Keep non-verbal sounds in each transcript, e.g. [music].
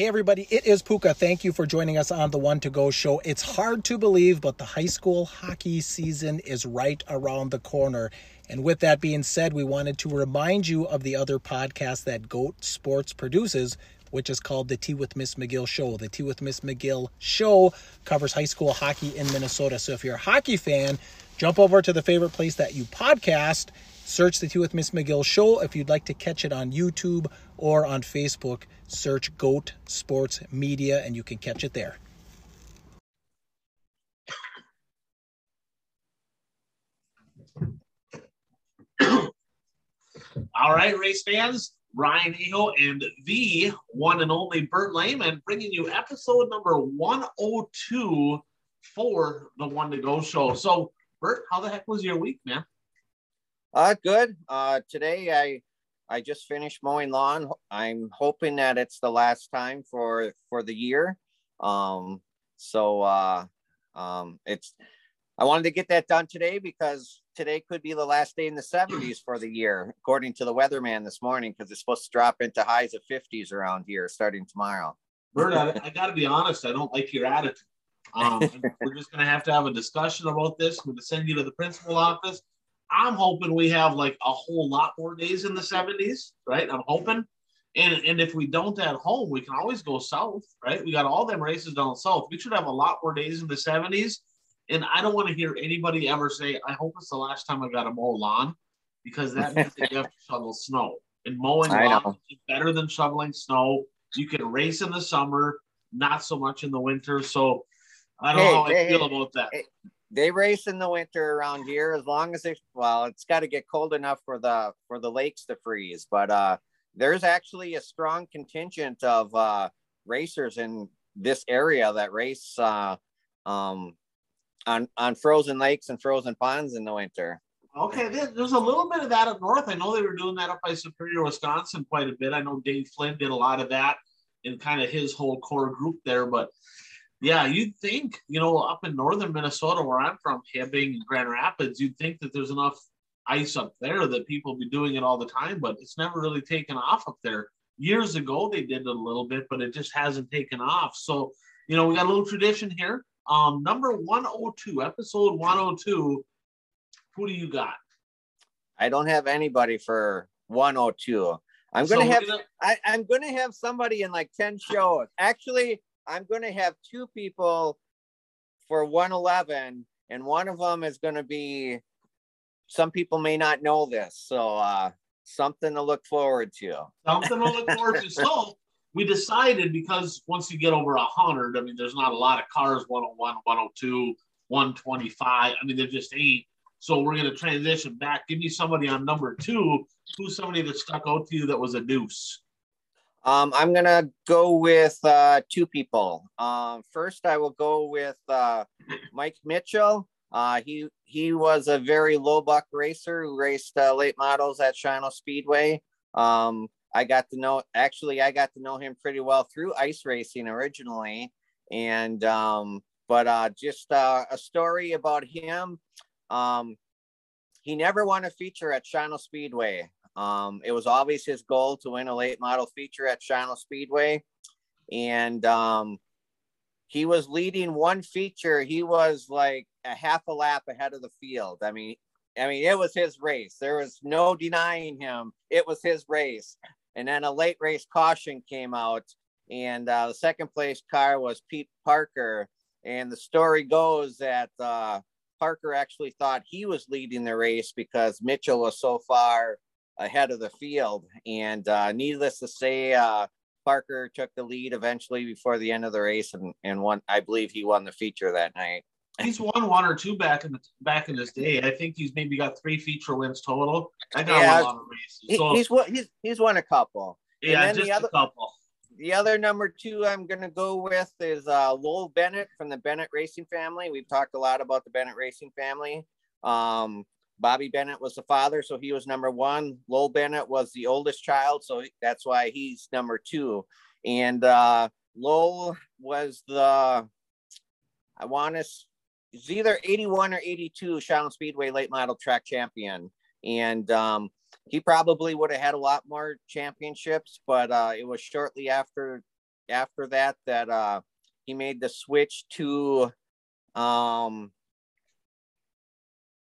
Hey, everybody, it is Puka. Thank you for joining us on the One to Go show. It's hard to believe, but the high school hockey season is right around the corner. And with that being said, we wanted to remind you of the other podcast that GOAT Sports produces, which is called the Tea with Miss McGill Show. The Tea with Miss McGill Show covers high school hockey in Minnesota. So if you're a hockey fan, jump over to the favorite place that you podcast, search the Tea with Miss McGill Show. If you'd like to catch it on YouTube or on Facebook, search GOAT Sports Media and you can catch it there. All right, race fans, Ryan Eagle and the one and only Bert Lehman bringing you episode number 102 for the One to Go show. So, Bert, how the heck was your week, man? Uh, good. Uh, today I I just finished mowing lawn. I'm hoping that it's the last time for for the year. Um, so uh, um, it's I wanted to get that done today because today could be the last day in the 70s for the year, according to the weatherman this morning, because it's supposed to drop into highs of 50s around here starting tomorrow. Bert, I, I got to be honest. I don't like your attitude. Um, [laughs] we're just going to have to have a discussion about this. We're going to send you to the principal office. I'm hoping we have like a whole lot more days in the 70s, right? I'm hoping. And, and if we don't at home, we can always go south, right? We got all them races down south. We should have a lot more days in the 70s. And I don't want to hear anybody ever say, I hope it's the last time I got to mow lawn, because that means that you have to [laughs] shovel snow. And mowing lawn is better than shoveling snow. You can race in the summer, not so much in the winter. So I don't hey, know how hey, I feel about that. Hey, they race in the winter around here as long as they well it's got to get cold enough for the for the lakes to freeze but uh there's actually a strong contingent of uh racers in this area that race uh um on on frozen lakes and frozen ponds in the winter. Okay there's a little bit of that up north. I know they were doing that up by superior wisconsin quite a bit. I know dave flynn did a lot of that in kind of his whole core group there but yeah, you'd think, you know, up in northern Minnesota, where I'm from, Hibbing and Grand Rapids, you'd think that there's enough ice up there that people be doing it all the time, but it's never really taken off up there. Years ago, they did it a little bit, but it just hasn't taken off. So, you know, we got a little tradition here. Um, number 102, episode 102. Who do you got? I don't have anybody for 102. I'm gonna so have gonna... I, I'm gonna have somebody in like 10 shows. Actually, I'm going to have two people for 111, and one of them is going to be. Some people may not know this, so uh, something to look forward to. Something to look forward to. So we decided because once you get over a hundred, I mean, there's not a lot of cars 101, 102, 125. I mean, there just ain't. So we're going to transition back. Give me somebody on number two. Who's somebody that stuck out to you that was a deuce? Um, I'm gonna go with uh, two people. Um, first, I will go with uh, Mike Mitchell. Uh, he he was a very low buck racer who raced uh, late models at Shawano Speedway. Um, I got to know actually I got to know him pretty well through ice racing originally, and um, but uh, just a story about him. Um, he never won a feature at Shawano Speedway. Um, it was always his goal to win a late model feature at Shawano Speedway. And um, he was leading one feature. He was like a half a lap ahead of the field. I mean, I mean, it was his race. There was no denying him. It was his race. And then a late race caution came out, and uh, the second place car was Pete Parker. And the story goes that uh, Parker actually thought he was leading the race because Mitchell was so far ahead of the field. And uh, needless to say, uh, Parker took the lead eventually before the end of the race and, and won. I believe he won the feature that night. [laughs] He's won one or two back in the back in his day. I think he's maybe got three feature wins total. I got yeah, a lot of races. So, he's won. He's he's won a couple. Yeah, just the other, a couple. The other number two I'm going to go with is uh, Lowell Bennett from the Bennett Racing family. We've talked a lot about the Bennett Racing family. Um, Bobby Bennett was the father, so he was number one. Lowell Bennett was the oldest child, so that's why he's number two. And uh, Lowell was the, I want to, it's either 81 or 82 Shawano Speedway late model track champion. And um, he probably would have had a lot more championships, but uh, it was shortly after after that that uh, he made the switch to um,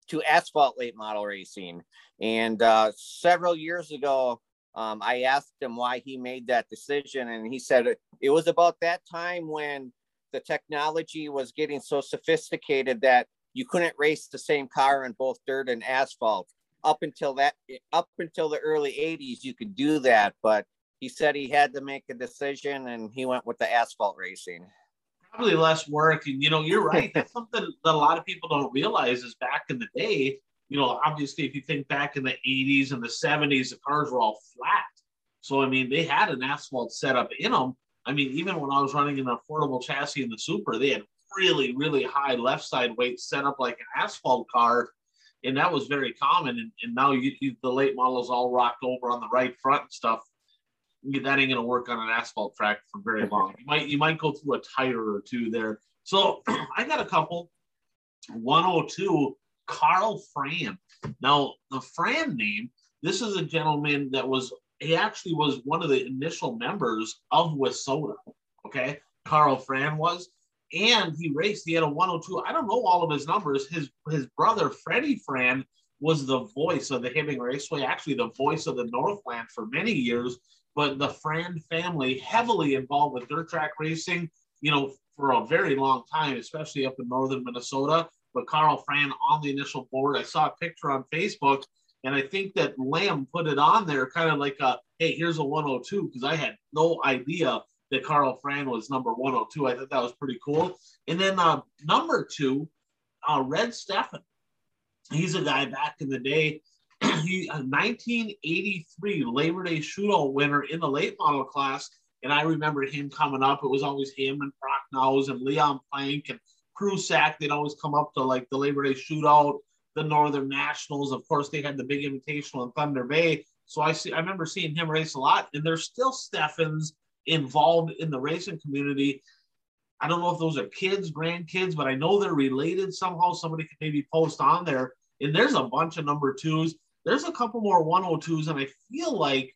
to asphalt late model racing. And uh, several years ago, um, I asked him why he made that decision, and he said it was about that time when the technology was getting so sophisticated that you couldn't race the same car in both dirt and asphalt. Up until that, up until the early '80s, you could do that, but he said he had to make a decision, and he went with the asphalt racing probably less work. And you know, you're [laughs] right. That's something that a lot of people don't realize is back in the day, you know, obviously if you think back in the 80s and the 70s, the cars were all flat. So I mean, they had an asphalt setup in them. I mean, even when I was running an affordable chassis in the Super, they had really, really high left side weight set up like an asphalt car. And that was very common. And, and now you, you, the late models all rocked over on the right front and stuff that ain't gonna work on an asphalt track for very [laughs] long. You might you might go through a tire or two there. So [clears throat] I got a couple. 102 Carl Fran. Now the Fran name. This is a gentleman that was he actually was one of the initial members of WISSOTA. Okay, Carl Fran was, and he raced. He had a 102. I don't know all of his numbers. His his brother Freddie Fran was the voice of the Hibbing Raceway, actually the voice of the Northland for many years but the Fran family heavily involved with dirt track racing, you know, for a very long time, especially up in northern Minnesota. But Carl Fran on the initial board, I saw a picture on Facebook, and I think that Lamb put it on there, kind of like a, hey, here's a 102, because I had no idea that Carl Fran was number 102. I thought that was pretty cool. And then uh, number two, uh, Red Steffen. He's a guy back in the day [clears throat] he a 1983 Labor Day shootout winner in the late model class. And I remember him coming up. It was always him and Brock Nose and Leon Plank and Prusak. They'd always come up to like the Labor Day shootout, the Northern Nationals. Of course, they had the big invitational in Thunder Bay. So I see I remember seeing him race a lot. And there's still Steffens involved in the racing community. I don't know if those are kids, grandkids, but I know they're related somehow. Somebody could maybe post on there. And there's a bunch of number twos. There's a couple more 102s, and I feel like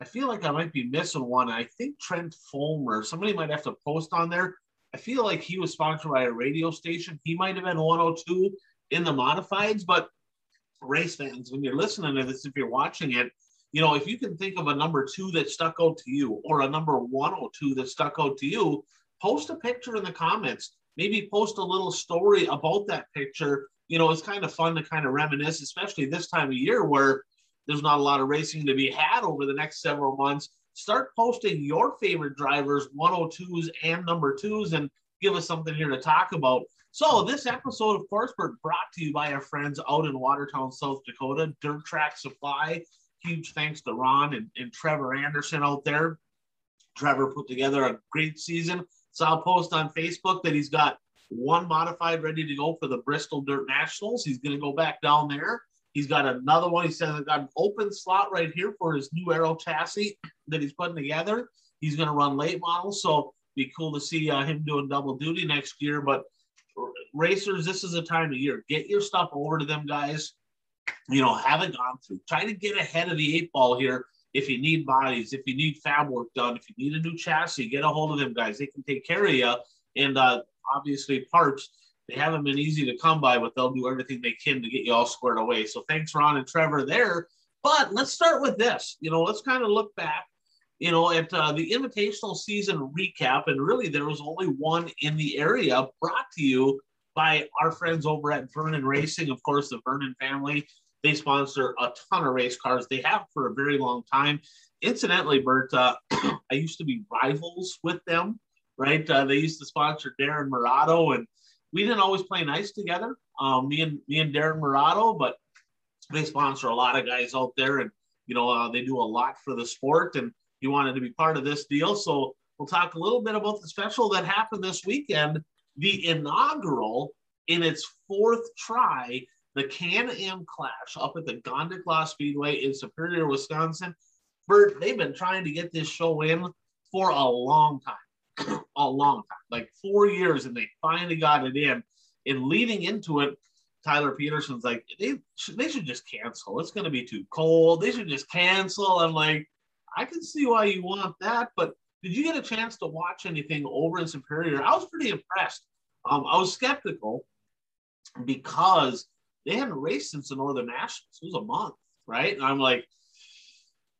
I feel like I might be missing one. I think Trent Fulmer, somebody might have to post on there. I feel like he was sponsored by a radio station. He might have been 102 in the modifieds, but race fans, when you're listening to this, if you're watching it, you know, if you can think of a number two that stuck out to you or a number 102 that stuck out to you, post a picture in the comments. Maybe post a little story about that picture you know, it's kind of fun to kind of reminisce, especially this time of year where there's not a lot of racing to be had over the next several months. Start posting your favorite drivers, 102s and number twos, and give us something here to talk about. So, this episode, of course, we're brought to you by our friends out in Watertown, South Dakota, Dirt Track Supply. Huge thanks to Ron and, and Trevor Anderson out there. Trevor put together a great season. So, I'll post on Facebook that he's got one modified ready to go for the Bristol Dirt Nationals. He's going to go back down there. He's got another one. He says he's got an open slot right here for his new aero chassis that he's putting together. He's going to run late models, so be cool to see uh, him doing double duty next year. But racers, this is a time of year. Get your stuff over to them guys. You know, haven't gone through. Try to get ahead of the eight ball here. If you need bodies, if you need fab work done, if you need a new chassis, get a hold of them guys. They can take care of you. And uh, obviously parts. They haven't been easy to come by, but they'll do everything they can to get you all squared away. So thanks, Ron and Trevor, there. But let's start with this. You know, let's kind of look back, you know, at uh, the invitational season recap. And really, there was only one in the area brought to you by our friends over at Vernon Racing. Of course, the Vernon family, they sponsor a ton of race cars. They have for a very long time. Incidentally, Bert, uh, [clears throat] I used to be rivals with them right? Uh, they used to sponsor Darren Murado, and we didn't always play nice together. Um, me and me and Darren Murado, but they sponsor a lot of guys out there, and you know uh, they do a lot for the sport. And he wanted to be part of this deal, so we'll talk a little bit about the special that happened this weekend, the inaugural in its fourth try, the Can-Am Clash up at the Gondik Law Speedway in Superior, Wisconsin. Bert, they've been trying to get this show in for a long time a long time, like four years, and they finally got it in. And leading into it, Tyler Peterson's like, they should, they should just cancel. It's going to be too cold. They should just cancel. I'm like, I can see why you want that, but Did you get a chance to watch anything over in Superior? I was pretty impressed. Um, I was skeptical because they hadn't raced since the Northern Nationals. It was a month, right? And I'm like,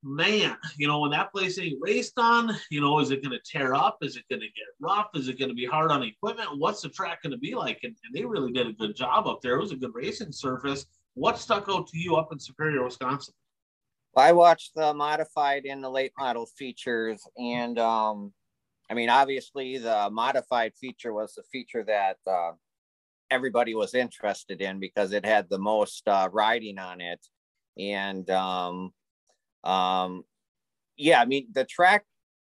man, you know, when that place ain't raced on, you know, is it going to tear up? Is it going to get rough? Is it going to be hard on equipment? What's the track going to be like? And, and, they really did a good job up there. It was a good racing surface. What stuck out to you up in Superior, Wisconsin? I watched the modified and the late model features, and um, I mean, obviously, the modified feature was the feature that uh, everybody was interested in because it had the most uh, riding on it, and um, um, yeah, I mean, the track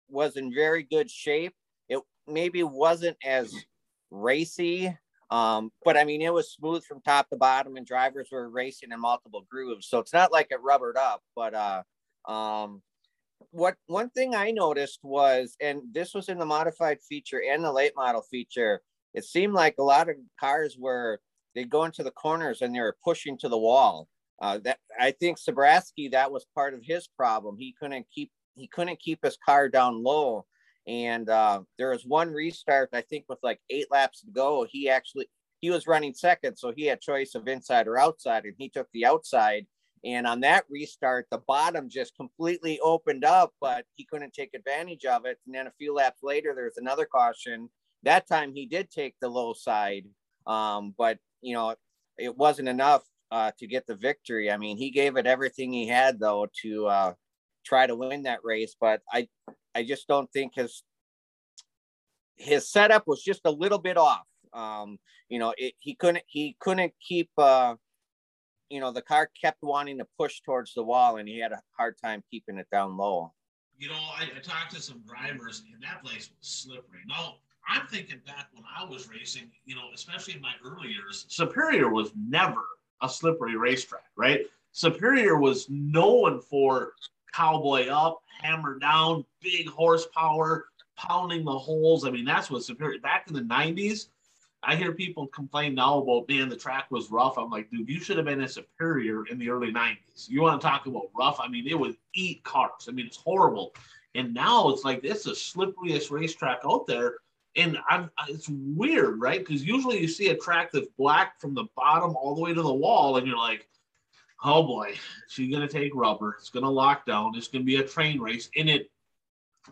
was in very good shape. It maybe wasn't as racy, um, but I mean, it was smooth from top to bottom, and drivers were racing in multiple grooves. So it's not like it rubbered up, but uh, um, what one thing I noticed was, and this was in the modified feature and the late model feature, it seemed like a lot of cars were they'd go into the corners and they were pushing to the wall. Uh, that I think Sabraski that was part of his problem. He couldn't keep he couldn't keep his car down low. And uh, there was one restart, I think, with like eight laps to go. He actually he was running second, so he had choice of inside or outside, and he took the outside. And on that restart, the bottom just completely opened up, but he couldn't take advantage of it. And then a few laps later, there's another caution. That time he did take the low side, um, but you know it wasn't enough uh, to get the victory. I mean, he gave it everything he had though to uh, try to win that race, but I I just don't think his his setup was just a little bit off. Um, you know, it, he couldn't he couldn't keep uh, you know the car kept wanting to push towards the wall, and he had a hard time keeping it down low. You know, I, I talked to some drivers, and that place was slippery. No, I'm thinking back when I was racing, you know, especially in my early years, Superior was never a slippery racetrack, right? Superior was known for cowboy up, hammer down, big horsepower, pounding the holes. I mean, that's what Superior back in the 90s. I hear people complain now about man, the track was rough. I'm like, dude, you should have been a superior in the early 90s. You want to talk about rough? I mean, it would eat cars. I mean, it's horrible. And now it's like this is the slipperiest racetrack out there and I'm, it's weird, right? Because usually you see a track that's black from the bottom all the way to the wall, and you're like, oh boy, she's gonna take rubber. It's gonna lock down. It's gonna be a train race, and it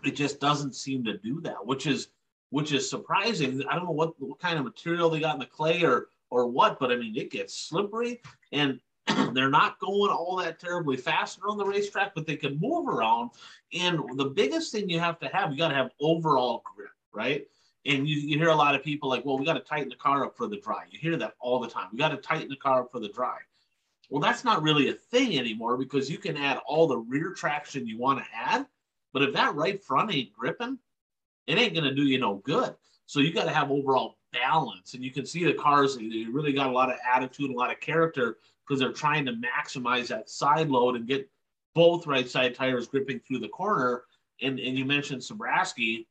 it just doesn't seem to do that, which is which is surprising. I don't know what what kind of material they got in the clay or or what, but I mean it gets slippery, and [clears throat] they're not going all that terribly fast around the racetrack, but they can move around. And the biggest thing you have to have, you got to have overall grip, right? And you, you hear a lot of people like, well, we got to tighten the car up for the dry. You hear that all the time. We got to tighten the car up for the dry. Well, that's not really a thing anymore because you can add all the rear traction you want to add. But if that right front ain't gripping, it ain't going to do you no good. So you got to have overall balance. And you can see the cars, they really got a lot of attitude, a lot of character because they're trying to maximize that side load and get both right side tires gripping through the corner. And, and you mentioned Sabraski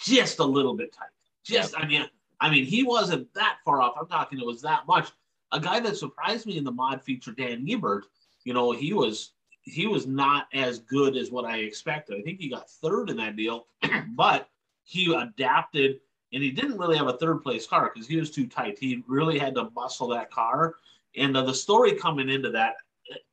just a little bit tight. Just, I mean, I mean, he wasn't that far off. I'm talking it was that much. A guy that surprised me in the mod feature, Dan Ebert, you know, he was he was not as good as what I expected. I think he got third in that deal, [clears throat] but he adapted and he didn't really have a third place car because he was too tight. He really had to muscle that car. And uh, the story coming into that,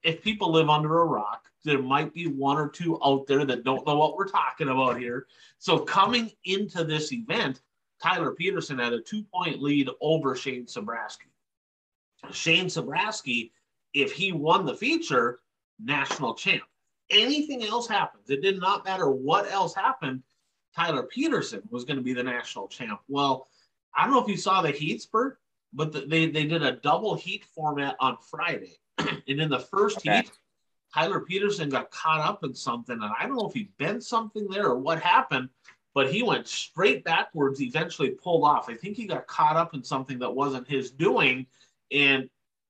if people live under a rock, there might be one or two out there that don't know what we're talking about here. So coming into this event, Tyler Peterson had a two-point lead over Shane Sabraski. Shane Sabraski, if he won the feature, national champ. Anything else happens, it did not matter what else happened. Tyler Peterson was going to be the national champ. Well, I don't know if you saw the heat spurt, but the, they they did a double heat format on Friday, [clears throat] and in the first okay. heat, Tyler Peterson got caught up in something, and I don't know if he bent something there or what happened, but he went straight backwards, eventually pulled off. I think he got caught up in something that wasn't his doing, and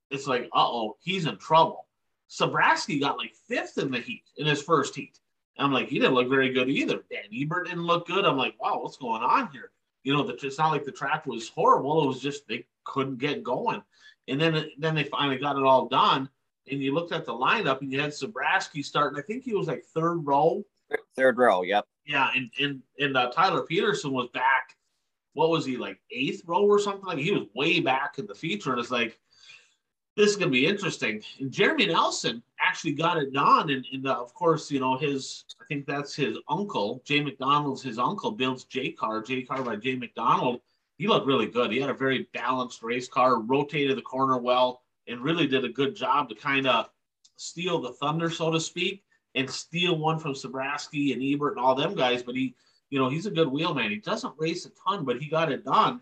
it's like, uh oh, he's in trouble. Sabraski got like fifth in the heat in his first heat. And I'm like, he didn't look very good either. Dan Ebert didn't look good. I'm like, wow, what's going on here? You know, the, it's not like the track was horrible. It was just they couldn't get going. And then then they finally got it all done and you looked at the lineup and you had Sabraski starting. I think he was like third row, Third row, yep. Yeah, and and and uh, Tyler Peterson was back. What was he like eighth row or something? Like he was way back in the feature, and it's like this is going to be interesting. And Jeremy Nelson actually got it done, and, and uh, of course, you know his. I think that's his uncle, Jay McDonald's his uncle builds J car, J car by Jay McDonald. He looked really good. He had a very balanced race car, rotated the corner well, and really did a good job to kind of steal the thunder, so to speak, and steal one from Sabraski and Ebert and all them guys. But he, you know, he's a good wheelman. He doesn't race a ton, but he got it done.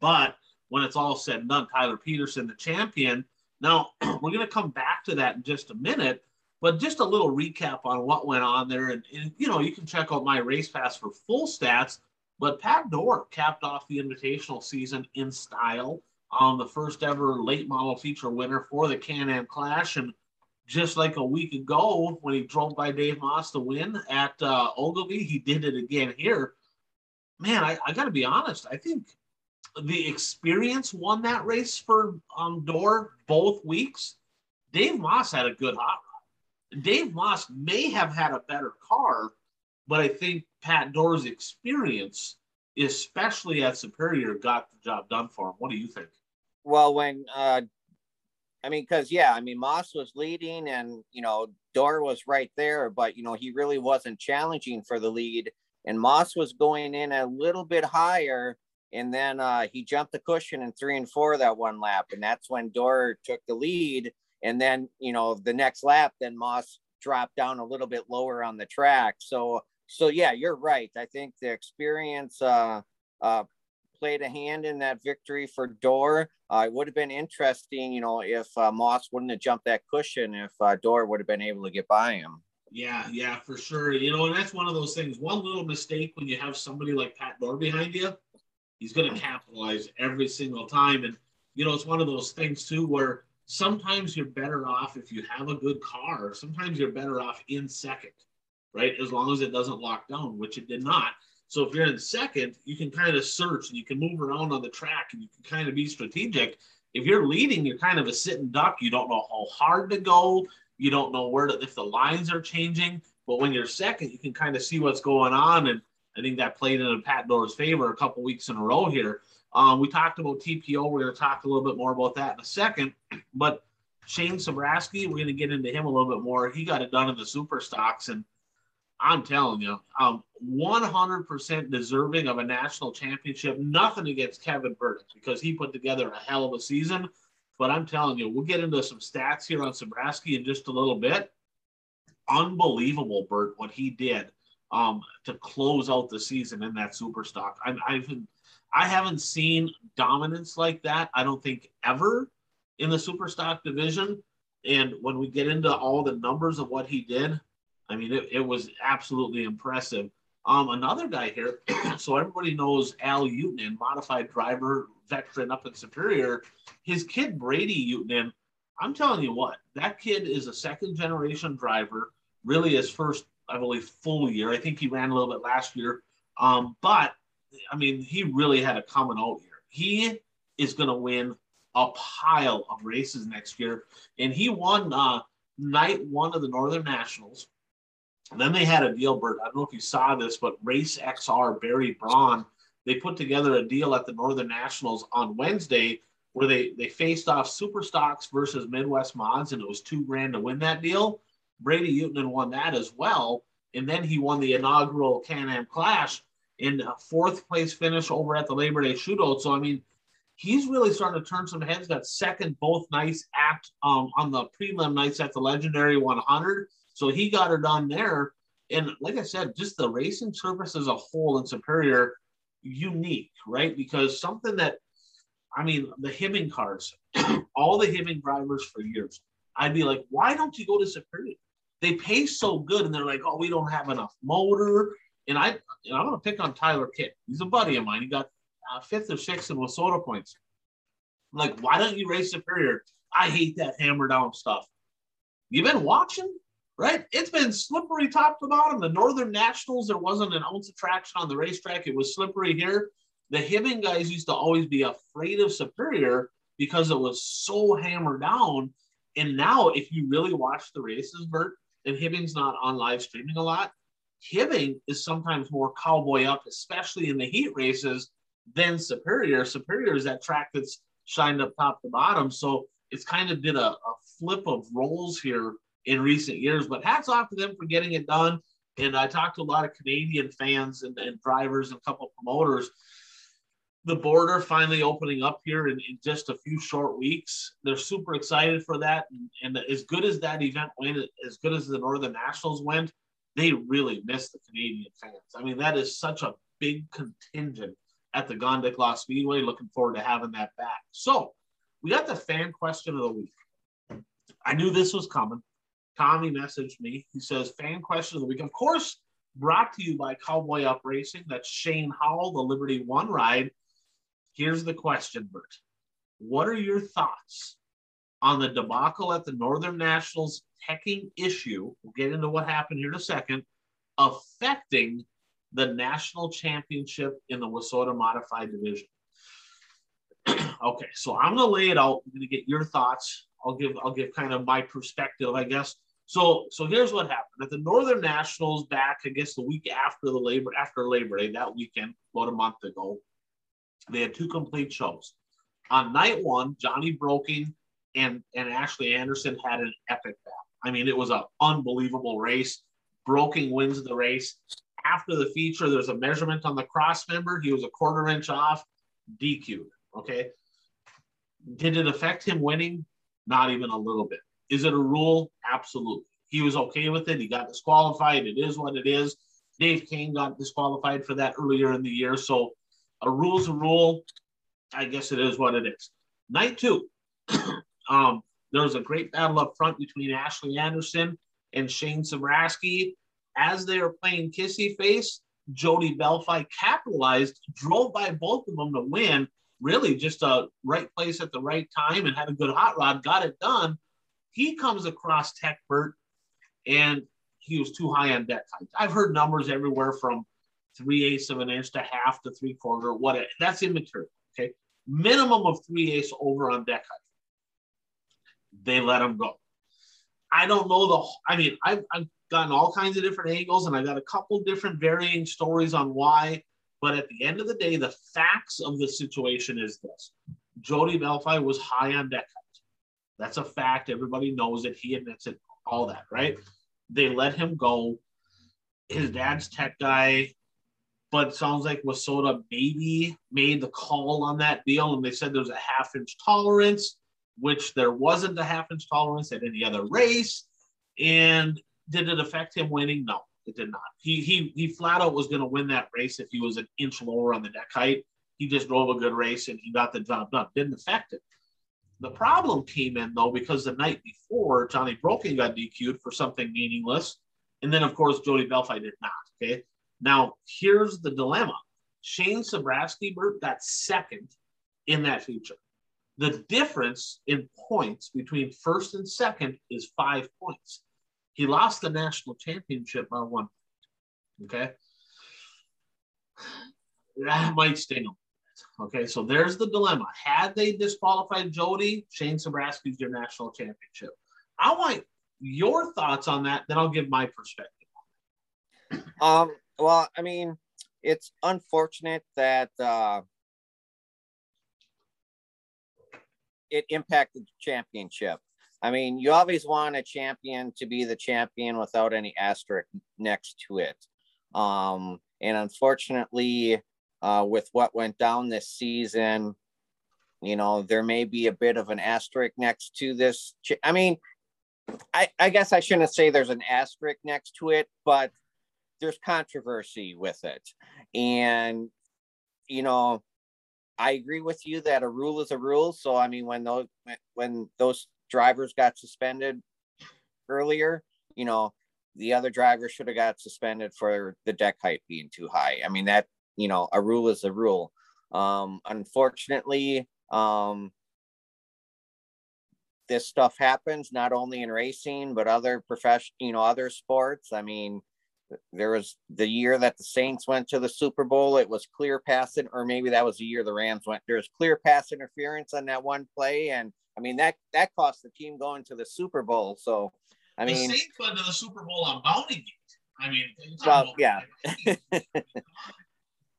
But when it's all said and done, Tyler Peterson, the champion. Now, [clears throat] we're going to come back to that in just a minute, but just a little recap on what went on there. And, and, you know, you can check out my race pass for full stats. But Pat Dorr capped off the invitational season in style. Um, the first ever late model feature winner for the Can Am Clash. And just like a week ago when he drove by Dave Moss to win at uh, Ogilvie, he did it again here. Man, I, I got to be honest. I think the experience won that race for um, Dorr both weeks. Dave Moss had a good hot rod. Dave Moss may have had a better car, but I think Pat Dorr's experience, especially at Superior, got the job done for him. What do you think? Well, when uh, I mean, because yeah, I mean Moss was leading, and you know Dorr was right there, but you know he really wasn't challenging for the lead, and Moss was going in a little bit higher and then uh, he jumped the cushion in three and four that one lap, and that's when Dorr took the lead. And then you know the next lap, then Moss dropped down a little bit lower on the track. So so yeah, you're right. I think the experience uh, uh, played a hand in that victory for Dorr. Uh, it would have been interesting, you know, if uh, Moss wouldn't have jumped that cushion, if uh, would have been able to get by him. Yeah, yeah, for sure. You know, and that's one of those things. One little mistake when you have somebody like Pat Dorr behind you, He's going to capitalize every single time. And, you know, it's one of those things, too, where sometimes you're better off if you have a good car. Sometimes you're better off in second, right? As long as it doesn't lock down, which it did not. So if you're in second, you can kind of search and you can move around on the track and you can kind of be strategic. If you're leading, you're kind of a sitting duck. You don't know how hard to go. You don't know where to, if the lines are changing. But when you're second, you can kind of see what's going on and I think that played in Pat Dorr's favor a couple weeks in a row here. Um, we talked about TPO. We're going to talk a little bit more about that in a second. But Shane Sabraski, we're going to get into him a little bit more. He got it done in the super stocks. And I'm telling you, um, 100% deserving of a national championship. Nothing against Kevin Burdick because he put together a hell of a season. But I'm telling you, we'll get into some stats here on Sabraski in just a little bit. Unbelievable, Bert, what he did um, to close out the season in that super stock. I, I've I haven't seen dominance like that. I don't think ever in the super stock division. And when we get into all the numbers of what he did, I mean, it, it was absolutely impressive. Um, another guy here, [clears throat] so everybody knows Al Utenin, modified driver, veteran up in Superior. His kid Brady Utenin, I'm telling you what, that kid is a second generation driver. Really, his first I believe, full year. I think he ran a little bit last year. Um, but I mean, he really had a coming out year. He is going to win a pile of races next year. And he won uh, night one of the Northern Nationals. And then they had a deal, Bert. I don't know if you saw this, but Race XR, Barry Braun, they put together a deal at the Northern Nationals on Wednesday where they, they faced off Super Stocks versus Midwest Mods, and it was two grand to win that deal. Brady Utenin won that as well. And then he won the inaugural Can Am Clash in a fourth place finish over at the Labor Day Shootout. So, I mean, he's really starting to turn some heads. Got second both nights at um, on the prelim nights at the Legendary 100. So he got her done there. And like I said, just the racing surface as a whole in Superior, unique, right? Because something that, I mean, the Hibbing cars, [clears throat] all the Hibbing drivers for years, I'd be like, why don't you go to Superior? they pay so good and they're like, oh, we don't have enough motor. And I, and I'm to pick on Tyler Kitt. He's a buddy of mine. He got uh, fifth or sixth in WISSOTA points. I'm like, why don't you race Superior? I hate that hammer down stuff. You've been watching, right? It's been slippery top to bottom. The Northern Nationals, there wasn't an ounce of traction on the racetrack. It was slippery here. The Hibbing guys used to always be afraid of Superior because it was so hammered down. And now, if you really watch the races, Bert, and Hibbing's not on live streaming a lot, Hibbing is sometimes more cowboy up, especially in the heat races, than Superior. Superior is that track that's shined up top to bottom. So it's kind of did a, a flip of roles here in recent years. But hats off to them for getting it done. And I talked to a lot of Canadian fans and, and drivers and a couple of promoters. The border finally opening up here in, in, just a few short weeks. They're super excited for that. And, and as good as that event went, as good as the Northern Nationals went, they really miss the Canadian fans. I mean, that is such a big contingent at the Gondik Law Speedway. Looking forward to having that back. So we got the fan question of the week. I knew this was coming. Tommy messaged me. He says, fan question of the week. Of course, brought to you by Cowboy Up Racing. That's Shane Howell, the Liberty One ride. Here's the question, Bert. What are your thoughts on the debacle at the Northern Nationals teching issue? We'll get into what happened here in a second, affecting the national championship in the WISSOTA modified division. [clears throat] okay, so I'm gonna lay it out. I'm gonna get your thoughts. I'll give I'll give kind of my perspective, I guess. So so here's what happened at the Northern Nationals back, I guess the week after the labor after Labor Day that weekend, about a month ago. They had two complete shows. On night one, Johnny Broking and and Ashley Anderson had an epic battle. I mean, it was an unbelievable race. Broking wins the race. After the feature, there's a measurement on the cross member. He was a quarter inch off, DQ'd. Okay. Did it affect him winning? Not even a little bit. Is it a rule? Absolutely. He was okay with it. He got disqualified. It is what it is. Dave Kane got disqualified for that earlier in the year. So a rule's a rule. I guess it is what it is. Night two, [clears throat] um, there was a great battle up front between Ashley Anderson and Shane Sabraski. As they were playing kissy face, Jody Belfi capitalized, drove by both of them to win, really just a right place at the right time and had a good hot rod, got it done. He comes across Tech Bert and he was too high on deck height. I've heard numbers everywhere from three eighths of an inch to half to three quarter, what that's immaterial. Okay. Minimum of three eighths over on deck height. They let him go. I don't know the, I mean, I've, I've gotten all kinds of different angles and I've got a couple different varying stories on why but at the end of the day, the facts of the situation is this Jody Belfi was high on deck. That's a fact. Everybody knows it. He admits it, all that, right? They let him go. His dad's tech guy, but sounds like WISSOTA maybe made the call on that deal. And they said there's a half inch tolerance, which there wasn't a half inch tolerance at any other race. And did it affect him winning? No. It did not. He he he flat out was going to win that race if he was an inch lower on the deck height. He just drove a good race and he got the job done. Didn't affect it. The problem came in though because the night before Johnny Broking got DQ'd for something meaningless, and then of course Jody Belfi did not. Okay. Now here's the dilemma: Shane Sabraski Bert got second in that feature. The difference in points between first and second is five points. He lost the national championship by one. Okay. That might sting him. Okay, so there's the dilemma. Had they disqualified Jody, Shane Sabraski's your national championship. I want your thoughts on that, then I'll give my perspective. Um, well, I mean, it's unfortunate that uh, it impacted the championship. I mean, you always want a champion to be the champion without any asterisk next to it. Um, and unfortunately, uh, with what went down this season, you know, there may be a bit of an asterisk next to this. I mean, I, I guess I shouldn't say there's an asterisk next to it, but there's controversy with it. And, you know, I agree with you that a rule is a rule. So I mean, when those when those drivers got suspended earlier, you know, the other driver should have got suspended for the deck height being too high. I mean, that, you know, a rule is a rule. Um, unfortunately, um, this stuff happens not only in racing, but other profession, you know, other sports. I mean, there was the year that the Saints went to the Super Bowl, it was clear pass, or maybe that was the year the Rams went. There was clear pass interference on that one play, and I mean that that cost the team going to the Super Bowl. So, I mean, the Saints went to the Super Bowl on Bounty Gate. I mean, well, yeah. [laughs]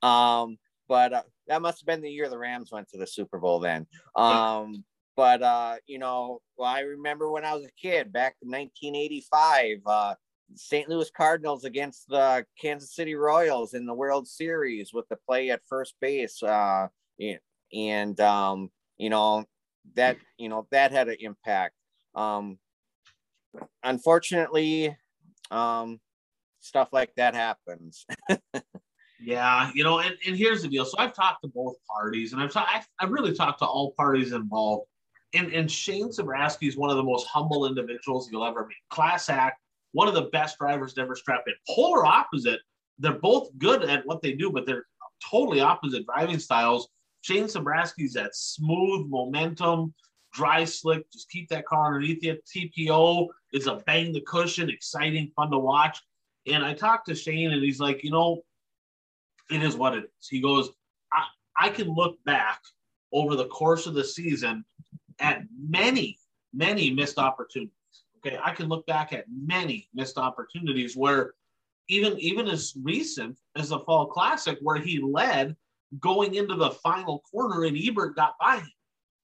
um, but uh, that must have been the year the Rams went to the Super Bowl then. Um, but uh, you know, well, I remember when I was a kid back in 1985, uh, St. Louis Cardinals against the Kansas City Royals in the World Series with the play at first base. Uh, and um, you know that you know that had an impact. Um, unfortunately, um, stuff like that happens. [laughs] yeah, you know, and, and here's the deal. So I've talked to both parties, and I've ta- I've, I've really talked to all parties involved. And, and Shane Sabraski is one of the most humble individuals you'll ever meet. Class act, one of the best drivers to ever strap in. Polar opposite. They're both good at what they do, but they're totally opposite driving styles. Shane Sabraski's that smooth momentum, dry slick, just keep that car underneath you. TPO is a bang the cushion, exciting, fun to watch. And I talked to Shane and he's like, you know, it is what it is. He goes, I, I can look back over the course of the season at many, many missed opportunities. Okay. I can look back at many missed opportunities where even even as recent as the fall classic where he led going into the final corner and Ebert got by him.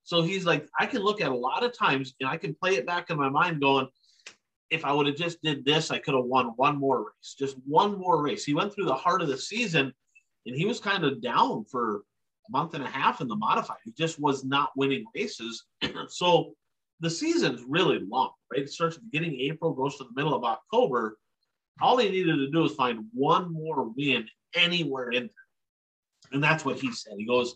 So he's like, I can look at a lot of times and I can play it back in my mind going, if I would have just did this, I could have won one more race, just one more race. He went through the heart of the season and he was kind of down for a month and a half in the modified. He just was not winning races. [clears throat] so the season's really long, right? It starts at the beginning of April, goes to the middle of October. All he needed to do was find one more win anywhere in there. And that's what he said. He goes,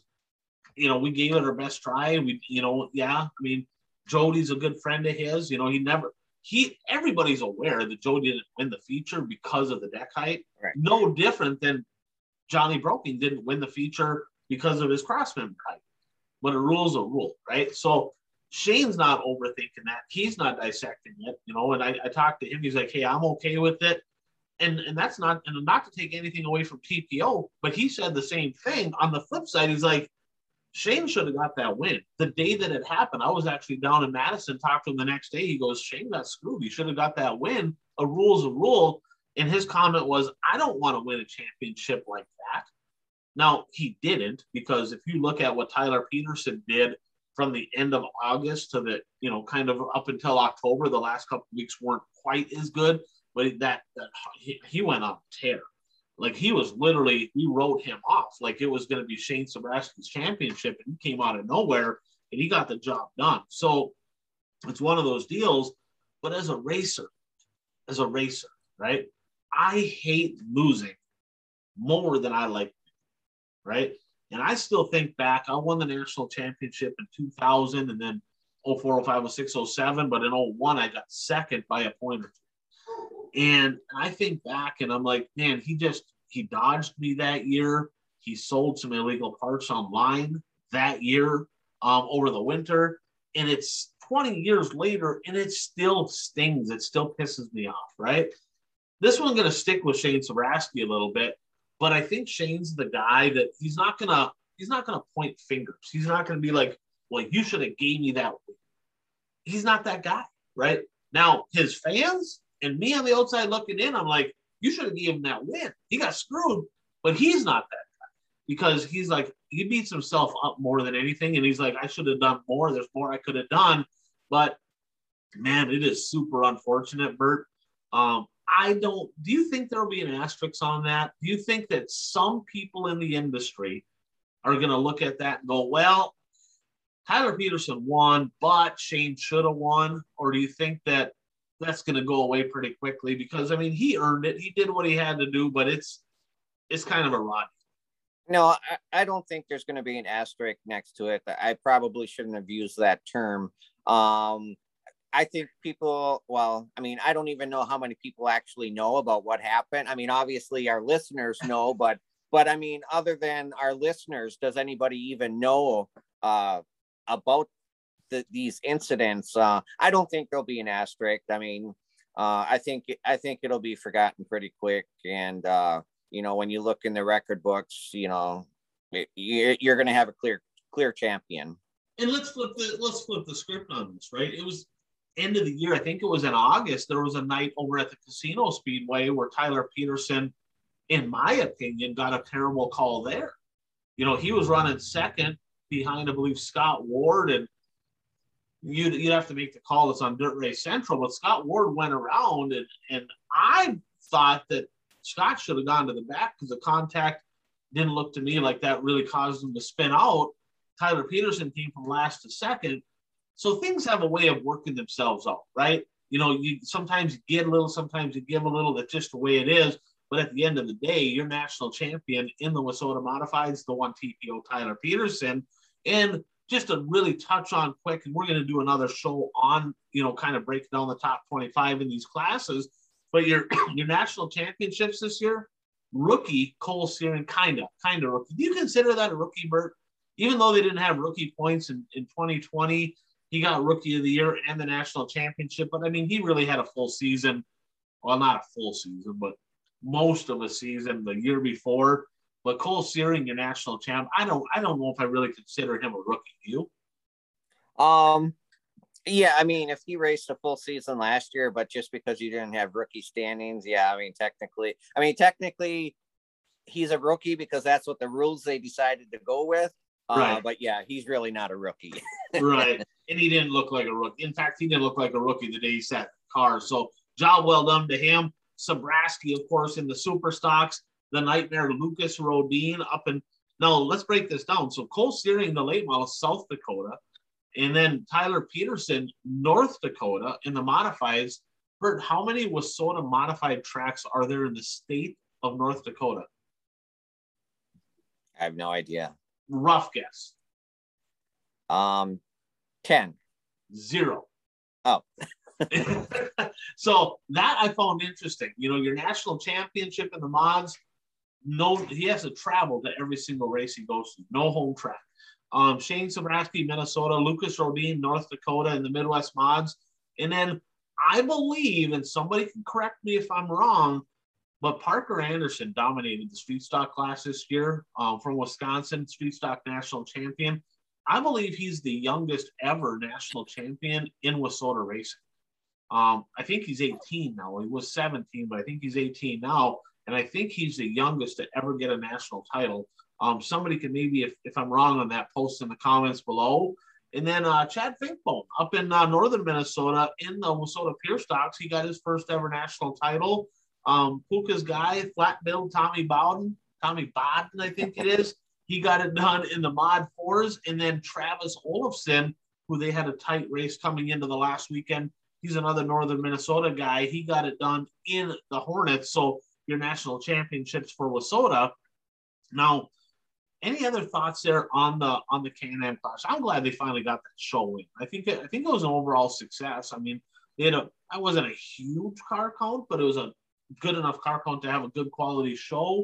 you know, we gave it our best try. We, you know, yeah, I mean, Jody's a good friend of his. You know, he never, he, everybody's aware that Jody didn't win the feature because of the deck height. Right. No different than Johnny Broking didn't win the feature because of his crossmember height. But a rule's a rule, right? So Shane's not overthinking that. He's not dissecting it, you know. And I, I talked to him. He's like, "Hey, I'm okay with it." And and that's not and not to take anything away from TPO, but he said the same thing. On the flip side, he's like, Shane should have got that win. The day that it happened, I was actually down in Madison, talked to him the next day. He goes, Shane got screwed. He should have got that win. A rule's a rule. And his comment was, I don't want to win a championship like that. Now, he didn't, because if you look at what Tyler Peterson did from the end of August to the, you know, kind of up until October, the last couple weeks weren't quite as good but that, that he, he went on tear. Like he was literally, we wrote him off like it was going to be Shane Sabraski's championship, and he came out of nowhere and he got the job done. So it's one of those deals. But as a racer, as a racer, right? I hate losing more than I like, right? And I still think back, I won the national championship in 2000 and then 04, 05, 06, 07, but in 01, I got second by a point or. And I think back and I'm like, man, he just he dodged me that year. He sold some illegal parts online that year um, over the winter. And it's 20 years later and it still stings. It still pisses me off, right? This one's going to stick with Shane Sabraski a little bit, but I think Shane's the guy that he's not to he's not going to point fingers. He's not going to be like, well, you should have gave me that. He's not that guy, right? Now, his fans, and me on the outside looking in, I'm like, you should have given him that win. He got screwed, but he's not that guy because he's like, he beats himself up more than anything. And he's like, I should have done more. There's more I could have done. But man, it is super unfortunate, Bert. Um, I don't, do you think there'll be an asterisk on that? Do you think that some people in the industry are going to look at that and go, well, Tyler Peterson won, but Shane should have won? Or do you think that that's going to go away pretty quickly because I mean he earned it. He did what he had to do, but it's it's kind of a rot. No, I, I don't think there's going to be an asterisk next to it. I probably shouldn't have used that term. Um, I think people, well, I mean, I don't even know how many people actually know about what happened. I mean, obviously our listeners [laughs] know, but but I mean, other than our listeners, does anybody even know uh, about the, these incidents, uh, I don't think there'll be an asterisk. I mean, uh, I think I think it'll be forgotten pretty quick. And uh, you know, when you look in the record books, you know, it, you're, going to have a clear clear champion. And let's flip the let's flip the script on this, right? It was end of the year, I think it was in August, there was a night over at the Casino Speedway where Tyler Peterson, in my opinion, got a terrible call there. You know, he was running second behind, I believe, Scott Ward, and you'd, you'd have to make the call that's on Dirt Race Central. But Scott Ward went around, and, and I thought that Scott should have gone to the back because the contact didn't look to me like that really caused him to spin out. Tyler Peterson came from last to second. So things have a way of working themselves out, right? You know, you sometimes you get a little, sometimes you give a little. That's just the way it is. But at the end of the day, your national champion in the WISSOTA Modifieds, the one TPO Tyler Peterson. And just to really touch on quick, and we're going to do another show on, you know, kind of breaking down the top 25 in these classes. But your [clears throat] your national championships this year, rookie Cole Searing, kind of, kind of rookie. Do you consider that a rookie, Bert? Even though they didn't have rookie points in, in 2020, he got rookie of the year and the national championship. But I mean, he really had a full season. Well, not a full season, but most of a season the year before. But Cole Searing, your national champ, I don't, I don't know if I really consider him a rookie. You? Um, yeah, I mean, if he raced a full season last year, but just because you didn't have rookie standings, yeah, I mean, technically, I mean, technically, he's a rookie because that's what the rules they decided to go with. Uh, right. But yeah, he's really not a rookie. [laughs] right. And he didn't look like a rookie. In fact, he didn't look like a rookie the day he sat the car. So, job well done to him. Sabraski, of course, in the super stocks, the nightmare Lucas Rodine up in. Now, let's break this down. So, Cole Searing, the late model, South Dakota. And then Tyler Peterson, North Dakota, in the modifieds. Bert, how many WISSOTA modified tracks are there in the state of North Dakota? I have no idea. Rough guess. Um, 10. Zero. Oh. [laughs] so that I found interesting. You know, your national championship in the mods, no, he has to travel to every single race he goes to. No home track. Um, Shane Sabraski, Minnesota, Lucas Rodine, North Dakota, in the Midwest mods. And then I believe, and somebody can correct me if I'm wrong, but Parker Anderson dominated the street stock class this year um, from Wisconsin, street stock national champion. I believe he's the youngest ever national champion in WISSOTA racing. Um, I think he's 18 now. He was 17, but I think he's 18 now. And I think he's the youngest to ever get a national title. Um, somebody can maybe, if, if I'm wrong on that, post in the comments below. And then uh, Chad Finkbone up in uh, northern Minnesota in the WISSOTA Pure Stocks. He got his first ever national title. Um, Puka's guy, flat build, Tommy Bowden, Tommy Bowden, I think it is. He got it done in the mod fours. And then Travis Olofsson, who they had a tight race coming into the last weekend. He's another northern Minnesota guy. He got it done in the Hornets. So your national championships for WISSOTA. Now, any other thoughts there on the on the Can-Am class? I'm glad they finally got that show in. I think it, I think it was an overall success. I mean, they had a I wasn't a huge car count, but it was a good enough car count to have a good quality show.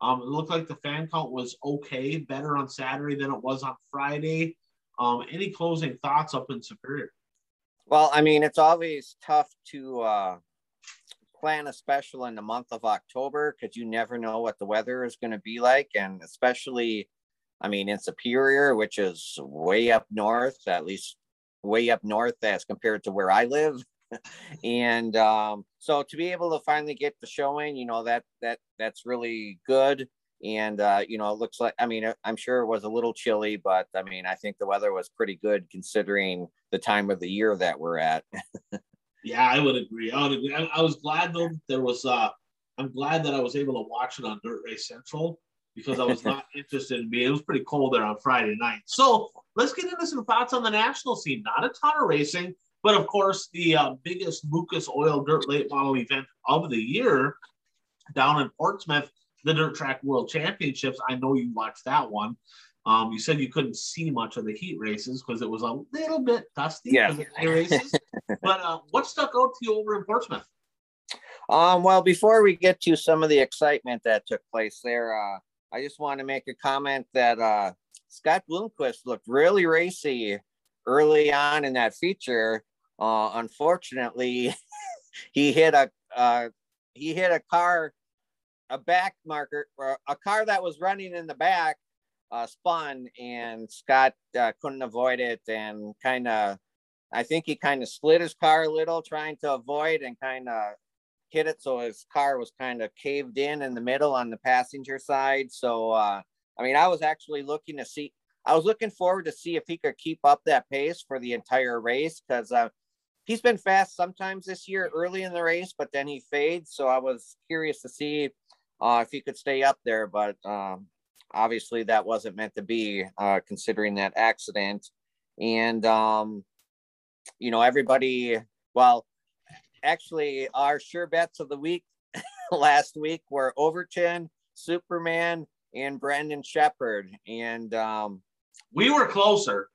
Um, it looked like the fan count was okay, better on Saturday than it was on Friday. Um, any closing thoughts up in Superior? Well, I mean, it's always tough to uh, plan a special in the month of October because you never know what the weather is going to be like. And especially, I mean, in Superior, which is way up north, at least way up north as compared to where I live. [laughs] and um, so to be able to finally get the showing, you know, that that that's really good. And uh, you know, it looks like I mean, I'm sure it was a little chilly, but I mean, I think the weather was pretty good considering the time of the year that we're at. [laughs] Yeah, I would agree. I would agree. I, I was glad though there was. uh I'm glad that I was able to watch it on Dirt Race Central because I was not [laughs] interested in being. It was pretty cold there on Friday night. So let's get into some thoughts on the national scene. Not a ton of racing, but of course the uh, biggest Lucas Oil Dirt Late Model event of the year down in Portsmouth, the Dirt Track World Championships. I know you watched that one. Um, you said you couldn't see much of the heat races because it was a little bit dusty yeah. the races. [laughs] but uh, what stuck out to you over in Portsmouth? Um, well, before we get to some of the excitement that took place there, uh, I just want to make a comment that uh, Scott Bloomquist looked really racy early on in that feature. Uh, unfortunately, [laughs] he hit a uh, he hit a car, a back marker, a car that was running in the back uh, spun and Scott uh, couldn't avoid it and kind of I think he kind of slid his car a little trying to avoid and kind of hit it. So his car was kind of caved in in the middle on the passenger side. So, uh, I mean, I was actually looking to see, I was looking forward to see if he could keep up that pace for the entire race because uh, he's been fast sometimes this year early in the race, but then he fades. So I was curious to see uh, if he could stay up there. But um, obviously, that wasn't meant to be uh, considering that accident. And, um, you know, everybody, well, actually, our sure bets of the week [laughs] last week were Overton, Superman, and Brandon Sheppard And um, we were closer.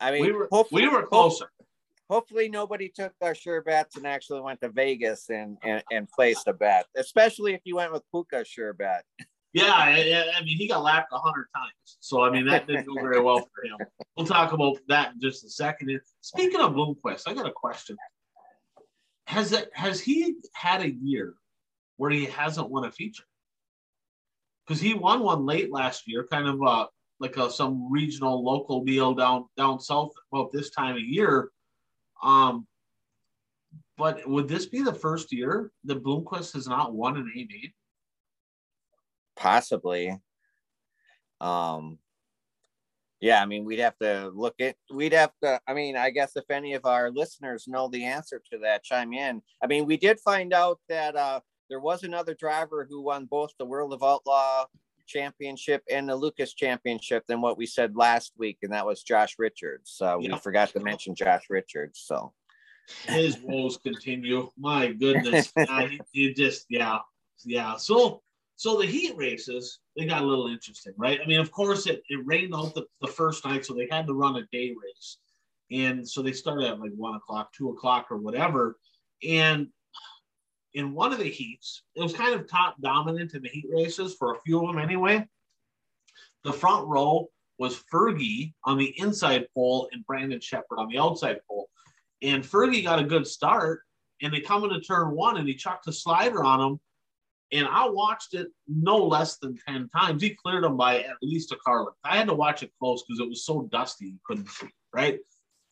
I mean, we were, we were closer. Hopefully, nobody took our sure bets and actually went to Vegas and, and, and placed a bet, especially if you went with Puka sure bet. [laughs] Yeah, I, I mean, he got lapped a hundred times, so I mean that didn't go very well for him. We'll talk about that in just a second. Speaking of Bloomquist, I got a question. Has has he had a year where he hasn't won a feature? Because he won one late last year, kind of like a, some regional local deal down down south about this time of year. Um, but would this be the first year that Bloomquist has not won an A? Possibly. Um, yeah, I mean, we'd have to look at, we'd have to, I mean, I guess if any of our listeners know the answer to that, chime in. I mean, we did find out that uh, there was another driver who won both the World of Outlaw championship and the Lucas championship than what we said last week, and that was Josh Richards. So we forgot to mention Josh Richards. So his woes continue. My [laughs] goodness. uh, he, he just, yeah, yeah. So, so the heat races, they got a little interesting, right? I mean, of course, it, it rained out the, the first night, so they had to run a day race. And so they started at like one o'clock, two o'clock, or whatever. And in one of the heats, it was kind of top dominant in the heat races for a few of them anyway. The front row was Fergie on the inside pole and Brandon Sheppard on the outside pole. And Fergie got a good start, and they come into turn one, and he chucked a slider on him and I watched it no less than 10 times. He cleared them by at least a car length. I had to watch it close because it was so dusty you couldn't see, right?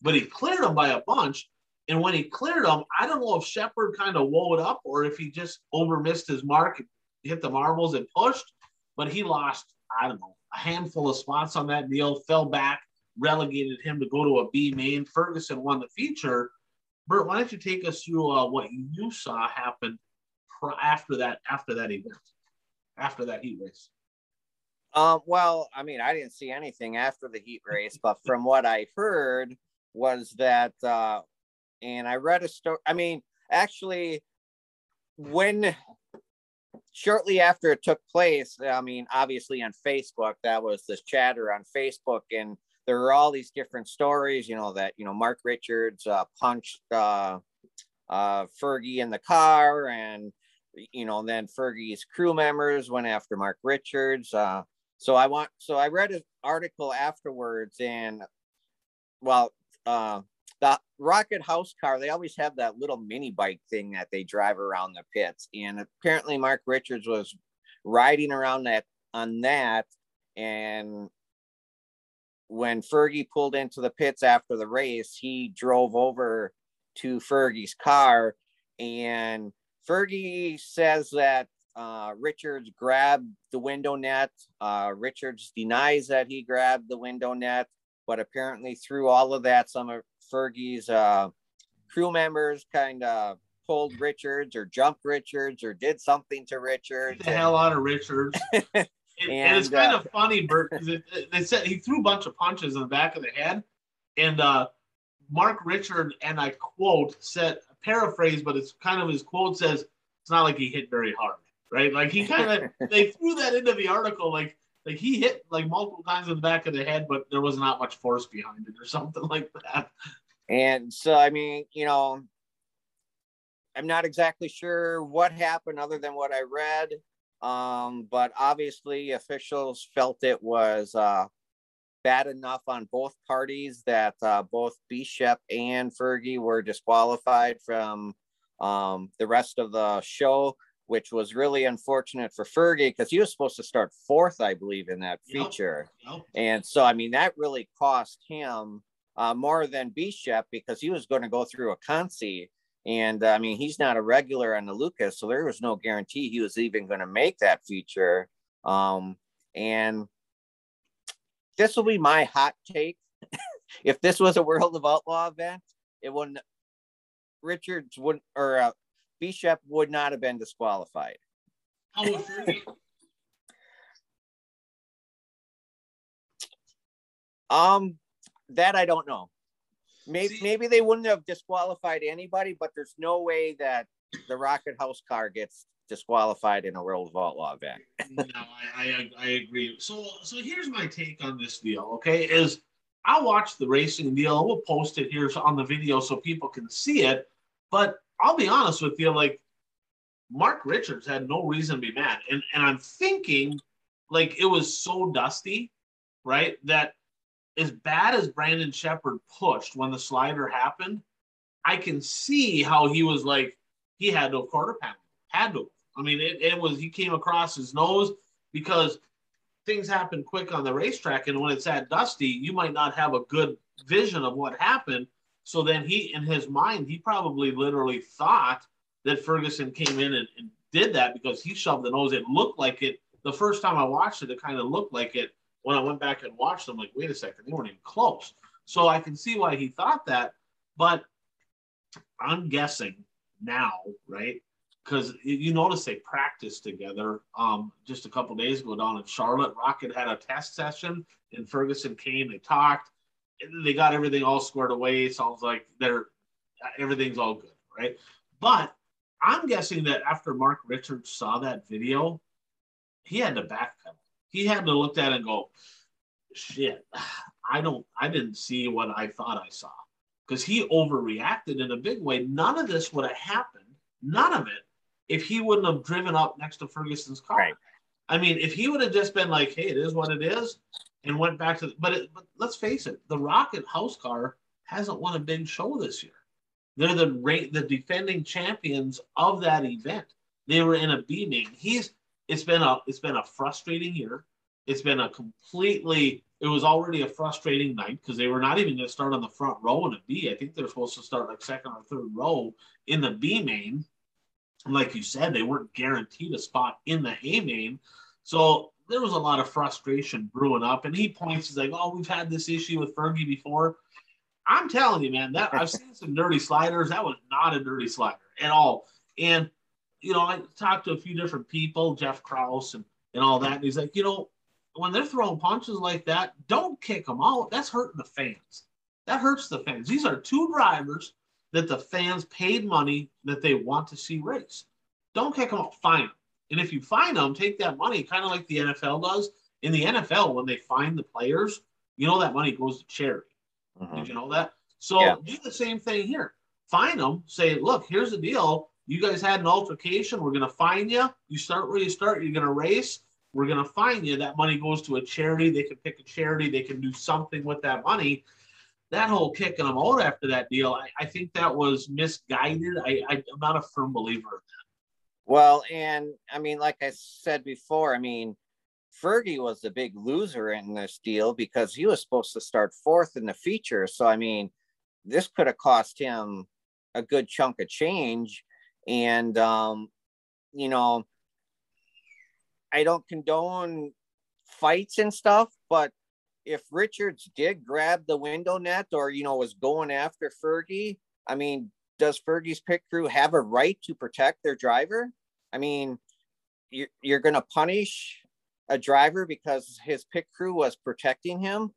But he cleared them by a bunch. And when he cleared them, I don't know if Sheppard kind of wowed up or if he just over missed his mark, hit the marbles and pushed, but he lost, I don't know, a handful of spots on that deal, fell back, relegated him to go to a B main. Ferguson won the feature. Bert, why don't you take us through uh, what you saw happen after that after that event, after that heat race? Um, well, I mean, I didn't see anything after the heat race, but from what I heard was that, uh, and I read a story. I mean, actually, when shortly after it took place, I mean, obviously on Facebook, that was this chatter on Facebook, and there were all these different stories, you know, that you know Mark Richards uh, punched uh, uh, Fergie in the car, and you know, then Fergie's crew members went after Mark Richards. Uh, so I want, so I read an article afterwards, and well, uh, the Rocket House car, they always have that little mini bike thing that they drive around the pits, and apparently Mark Richards was riding around that on that, and when Fergie pulled into the pits after the race, he drove over to Fergie's car and Fergie says that uh, Richards grabbed the window net. Uh, Richards denies that he grabbed the window net, but apparently through all of that, some of Fergie's uh, crew members kind of pulled Richards or jumped Richards or did something to Richards. Get the hell out of Richards. [laughs] and, and, it's kind uh, of funny, Bert, because they said he threw a bunch of punches in the back of the head, and uh, Mark Richard, and I quote, said paraphrase, but it's kind of his quote says, it's not like he hit very hard, right? Like he kind of [laughs] they threw that into the article, like like he hit like multiple times in the back of the head, but there was not much force behind it or something [laughs] like that. And so, I mean, you know, I'm not exactly sure what happened other than what I read. Um, but obviously, officials felt it was uh, bad enough on both parties that uh, both Bishop and Fergie were disqualified from um, the rest of the show, which was really unfortunate for Fergie because he was supposed to start fourth, I believe, in that feature. Yep. Yep. And so, I mean, that really cost him uh, more than Bishop because he was going to go through a consi. And uh, I mean, he's not a regular on the Lucas, so there was no guarantee he was even going to make that feature. Um, and this will be my hot take. [laughs] if this was a World of Outlaw event, it wouldn't. Richards wouldn't, or uh, Bishop would not have been disqualified. Oh, um, that I don't know. Maybe See- maybe they wouldn't have disqualified anybody, but there's no way that the Rocket House car gets disqualified in a World of Outlaw event. [laughs] no, I, I I agree. So so here's my take on this deal. Okay, is I watched the racing deal. We'll post it here on the video so people can see it. But I'll be honest with you, like Mark Richards had no reason to be mad, and and I'm thinking like it was so dusty, right? That as bad as Brandon Sheppard pushed when the slider happened, I can see how he was like he had no quarter panel, had to. I mean, it, it was he came across his nose because things happen quick on the racetrack, and when it's that dusty, you might not have a good vision of what happened. So then he, in his mind, he probably literally thought that Ferguson came in and, and did that because he shoved the nose. It looked like it. The first time I watched it, it kind of looked like it. When I went back and watched them, like, wait a second, they weren't even close. So I can see why he thought that, but I'm guessing now, right? Because you notice they practiced together um, just a couple days ago down in Charlotte. Rocket had a test session, and Ferguson came. They talked, and they got everything all squared away. It sounds like they're everything's all good, right? But I'm guessing that after Mark Richards saw that video, he had to backpedal. He had to look at it and go, "Shit, I don't, I didn't see what I thought I saw." because he overreacted in a big way. None of this would have happened, none of it, if he wouldn't have driven up next to Ferguson's car. Right. I mean, if he would have just been like, "Hey, it is what it is," and went back to, but, it, but let's face it, the Rocket House car hasn't won a big show this year. They're the rate the defending champions of that event. They were in a B main. He's it's been a it's been a frustrating year. It's been a completely it was already a frustrating night because they were not even going to start on the front row in a B. I think they're supposed to start like second or third row in the B main. Like you said, they weren't guaranteed a spot in the A main. So there was a lot of frustration brewing up. And he points, he's like, Oh, we've had this issue with Fergie before. I'm telling you, man, that I've seen some dirty sliders. That was not a dirty slider at all. And you know, I talked to a few different people, Jeff Kraus and, and all that. And he's like, you know, when they're throwing punches like that, don't kick them out. That's hurting the fans. That hurts the fans. These are two drivers that the fans paid money that they want to see race. Don't kick them out. Fine them. And if you fine them, take that money, kind of like the NFL does. In the NFL, when they fine the players, you know that money goes to charity. Mhm. Did you know that? So Yeah. do the same thing here. Fine them. Say, look, here's the deal. You guys had an altercation. We're going to fine you. You start where you start. You're going to race. We're going to fine you. That money goes to a charity. They can pick a charity. They can do something with that money. That whole kicking them out after that deal, I, I think that was misguided. I, I, I'm not a firm believer. Well, and I mean, like I said before, I mean, Fergie was the big loser in this deal because he was supposed to start fourth in the feature. So, I mean, this could have cost him a good chunk of change. And, um, you know, I don't condone fights and stuff, but if Richards did grab the window net or, you know, was going after Fergie, I mean, does Fergie's pit crew have a right to protect their driver? I mean, you're, you're going to punish a driver because his pit crew was protecting him.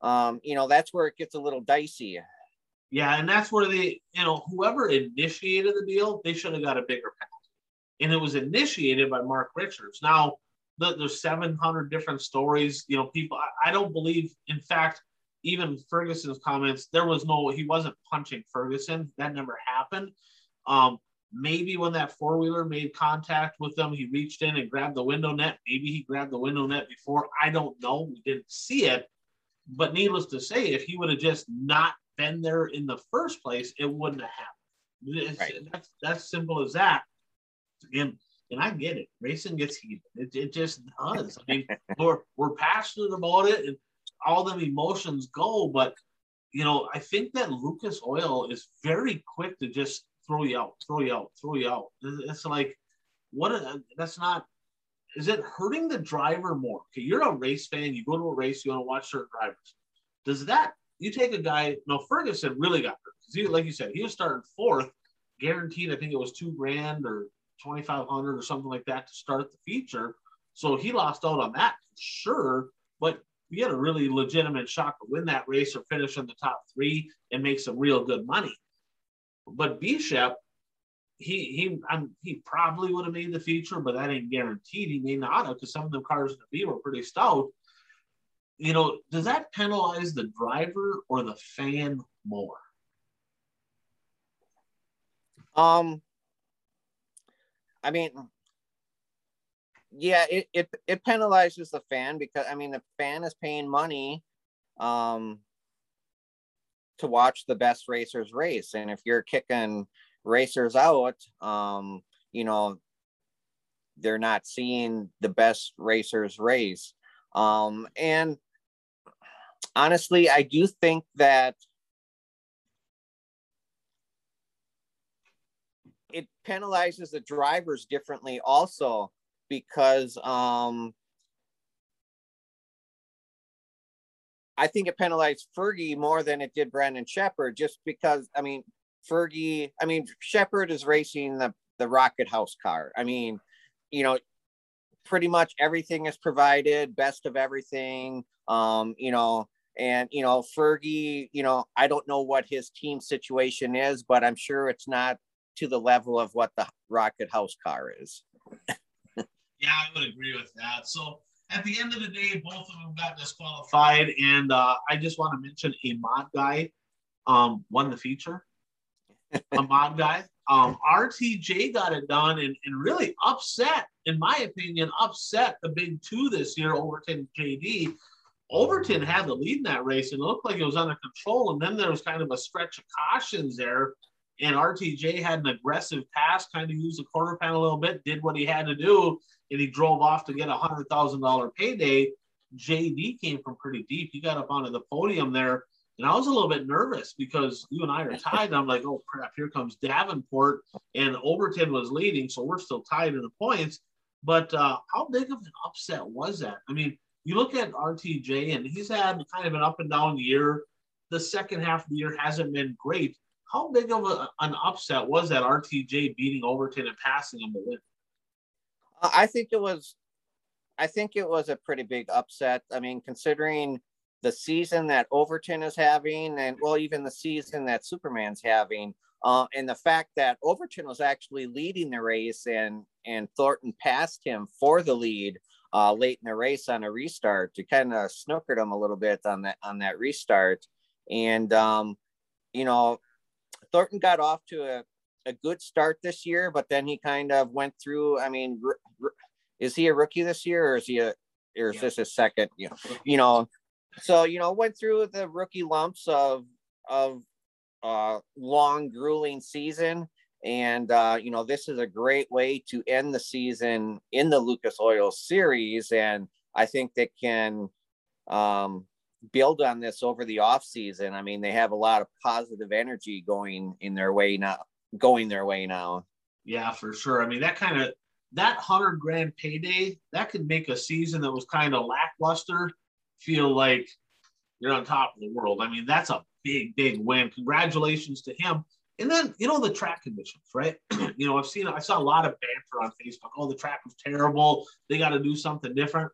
Um, you know, that's where it gets a little dicey. Yeah, and that's where the you know, whoever initiated the deal, they should have got a bigger penalty. And it was initiated by Mark Richards. Now, there's 700 different stories. You know, people, I, I don't believe, in fact, even Ferguson's comments, there was no, he wasn't punching Ferguson. That never happened. Um, maybe when that four wheeler made contact with them, he reached in and grabbed the window net. Maybe he grabbed the window net before. I don't know. We didn't see it. But needless to say, if he would have just not been there in the first place, it wouldn't have happened. Right. That's that's simple as that. And and I get it. Racing gets heated. It, it just does. I mean, we're we're passionate about it, and all them emotions go. But you know, I think that Lucas Oil is very quick to just throw you out, throw you out, throw you out. It's like, what? A, that's not. Is it hurting the driver more? Okay, you're a race fan. You go to a race. You want to watch certain drivers. Does that? You take a guy. No, Ferguson really got hurt he, like you said, he was starting fourth, guaranteed. I think it was two grand or twenty five hundred or something like that to start the feature. So he lost out on that for sure. But he had a really legitimate shot to win that race or finish in the top three and make some real good money. But Bishop, he he I'm, he probably would have made the feature, but that ain't guaranteed. He may not have because some of the cars in the B were pretty stout. You know, does that penalize the driver or the fan more? Um, I mean, yeah, it, it it penalizes the fan because I mean the fan is paying money um to watch the best racers race. And if you're kicking racers out, um, you know, they're not seeing the best racers race. Um, and honestly, I do think that it penalizes the drivers differently also because um, I think it penalized Fergie more than it did Brandon Sheppard, just because I mean Fergie, I mean Sheppard is racing the the Rocket House car. I mean, you know, pretty much everything is provided, best of everything. Um, you know, and you know Fergie, you know, I don't know what his team situation is, but I'm sure it's not to the level of what the Rocket House car is. [laughs] Yeah, I would agree with that. So at the end of the day, both of them got disqualified, and uh, I just want to mention a mod guy um, won the feature. a [laughs] mod guy. Um, RTJ got it done and, and really upset, in my opinion, upset the big two this year, Overton JD. Overton had the lead in that race and it looked like it was under control. And then there was kind of a stretch of cautions there. And RTJ had an aggressive pass, kind of used the quarter panel a little bit, did what he had to do and he drove off to get a hundred thousand dollar payday. JD came from pretty deep. He got up onto the podium there, and I was a little bit nervous because you and I are [laughs] tied. I'm like, oh crap, here comes Davenport, and Overton was leading, so we're still tied in the points. But uh, how big of an upset was that? I mean, you look at RTJ, and he's had kind of an up and down year. The second half of the year hasn't been great. How big of a, an upset was that RTJ beating Overton and passing him to win? I think it was, I think it was a pretty big upset. I mean, considering the season that Overton is having, and well, even the season that Superman's having, uh, and the fact that Overton was actually leading the race, and and Thornton passed him for the lead uh, late in the race on a restart to kind of snookered him a little bit on that on that restart, and um, you know, Thornton got off to a a good start this year, but then he kind of went through. I mean, r- r- is he a rookie this year, or is he a, or is yeah. this his second? You know, you know, so you know, went through the rookie lumps of of uh, long, grueling season, and uh, you know, this is a great way to end the season in the Lucas Oil Series, and I think they can um, build on this over the off season. I mean, they have a lot of positive energy going in their way now going their way now. Yeah, for sure. I mean, that kind of that hundred grand payday that could make a season that was kind of lackluster feel like you're on top of the world. I mean, that's a big, big win. Congratulations to him. And then you know the track conditions, right? [clears throat] you know, I've seen I saw a lot of banter on Facebook. Oh, the track was terrible. They got to do something different.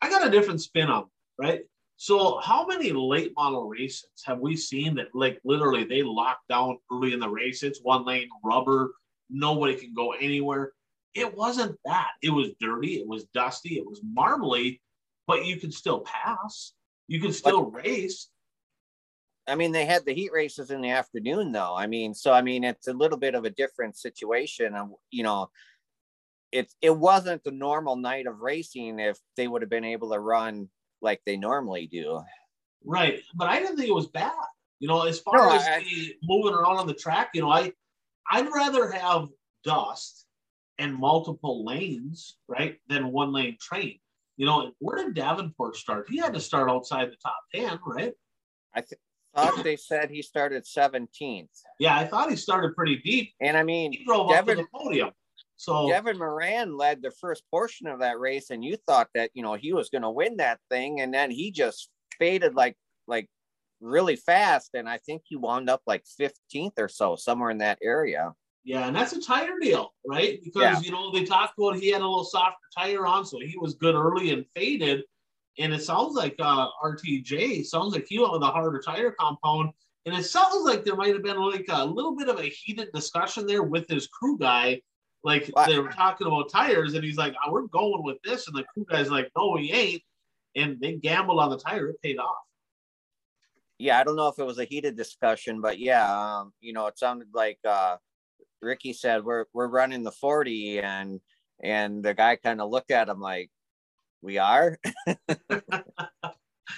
I got a different spin on, right? So, how many late model races have we seen that, like, literally they lock down early in the race? It's one lane rubber, nobody can go anywhere. It wasn't that. It was dirty, it was dusty, it was marbly, but you could still pass. You could still but, race. I mean, they had the heat races in the afternoon, though. I mean, so I mean, it's a little bit of a different situation. You know, it it wasn't the normal night of racing if they would have been able to run like they normally do. Right, but I didn't think it was bad. You know, as far no, as I, the moving around on the track, you know, I I'd rather have dust and multiple lanes, right, than one lane train. You know, where did Davenport start? He had to start outside the top ten, right? I think thought they said he started 17th. Yeah, I thought he started pretty deep. And I mean, he drove Devin, up to the podium. So Devin Moran led the first portion of that race, and you thought that you know he was going to win that thing, and then he just faded like like really fast, and I think he wound up like 15th or so, somewhere in that area. Yeah, and that's a tire deal, right? Because yeah. you know they talked about he had a little softer tire on, so he was good early and faded. And it sounds like uh, RTJ sounds like he went with a harder tire compound. And it sounds like there might have been like a little bit of a heated discussion there with his crew guy. Like they were talking about tires, and he's like, oh, "We're going with this," and the crew guy's like, "No, we ain't." And they gambled on the tire; it paid off. Yeah, I don't know if it was a heated discussion, but yeah, um, you know, it sounded like uh, Ricky said, "We're we're running the 40," and and the guy kind of looked at him like, "We are." [laughs]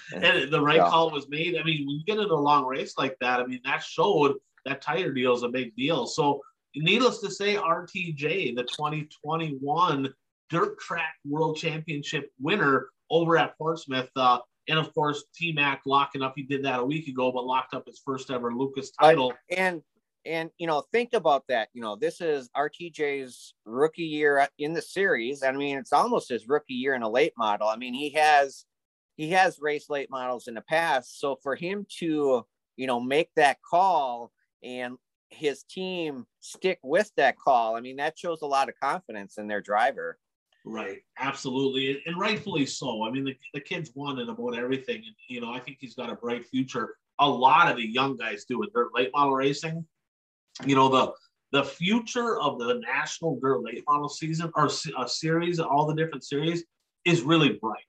[laughs] and the right call was made. I mean, when you get in a long race like that, I mean, that showed that tire deal is a big deal. So, needless to say, RTJ, the 2021 Dirt Track World Championship winner over at Portsmouth, uh, and of course, T Mac locking up. He did that a week ago, but locked up his first ever Lucas title. And and you know, think about that. You know, this is RTJ's rookie year in the series. I mean, it's almost his rookie year in a late model. I mean, he has he has raced late models in the past. So for him to, you know, make that call and his team stick with that call, I mean, that shows a lot of confidence in their driver. Right, absolutely, and rightfully so. I mean, the, the kid's won in about everything, and you know, I think he's got a bright future. A lot of the young guys do it. They're late model racing. You know, the the future of the national dirt late model season or a series, all the different series, is really bright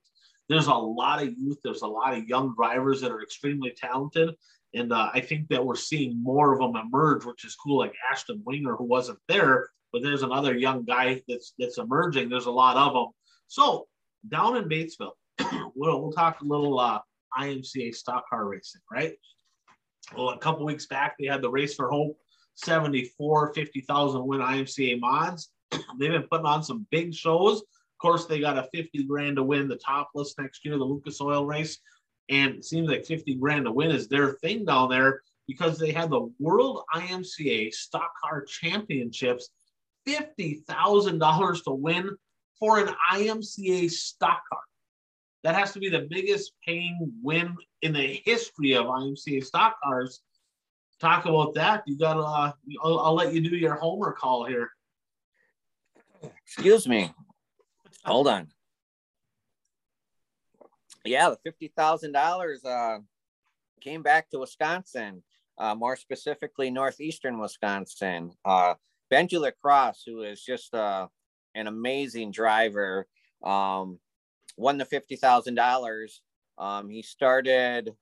there's a lot of youth, there's a lot of young drivers that are extremely talented. And uh, I think that we're seeing more of them emerge, which is cool, like Ashton Winger, who wasn't there, but there's another young guy that's that's emerging. There's a lot of them. So down in Batesville, [coughs] we'll, we'll talk a little uh, IMCA stock car racing, right? Well, a couple weeks back, they had the Race for Hope 74 50,000 win IMCA mods. [coughs] They've been putting on some big shows Of course, they got a 50 grand to win the topless next year, the Lucas Oil race. And it seems like 50 grand to win is their thing down there because they had the World IMCA Stock Car Championships, $50,000 to win for an IMCA stock car. That has to be the biggest paying win in the history of IMCA stock cars. Talk about that. You got to, uh, I'll, I'll let you do your homer call here. Excuse me. Hold on. Yeah, the fifty thousand dollars uh, came back to Wisconsin, uh, more specifically northeastern Wisconsin. Uh, Benji LaCrosse, who is just uh, an amazing driver, um, won the fifty thousand um, dollars. He started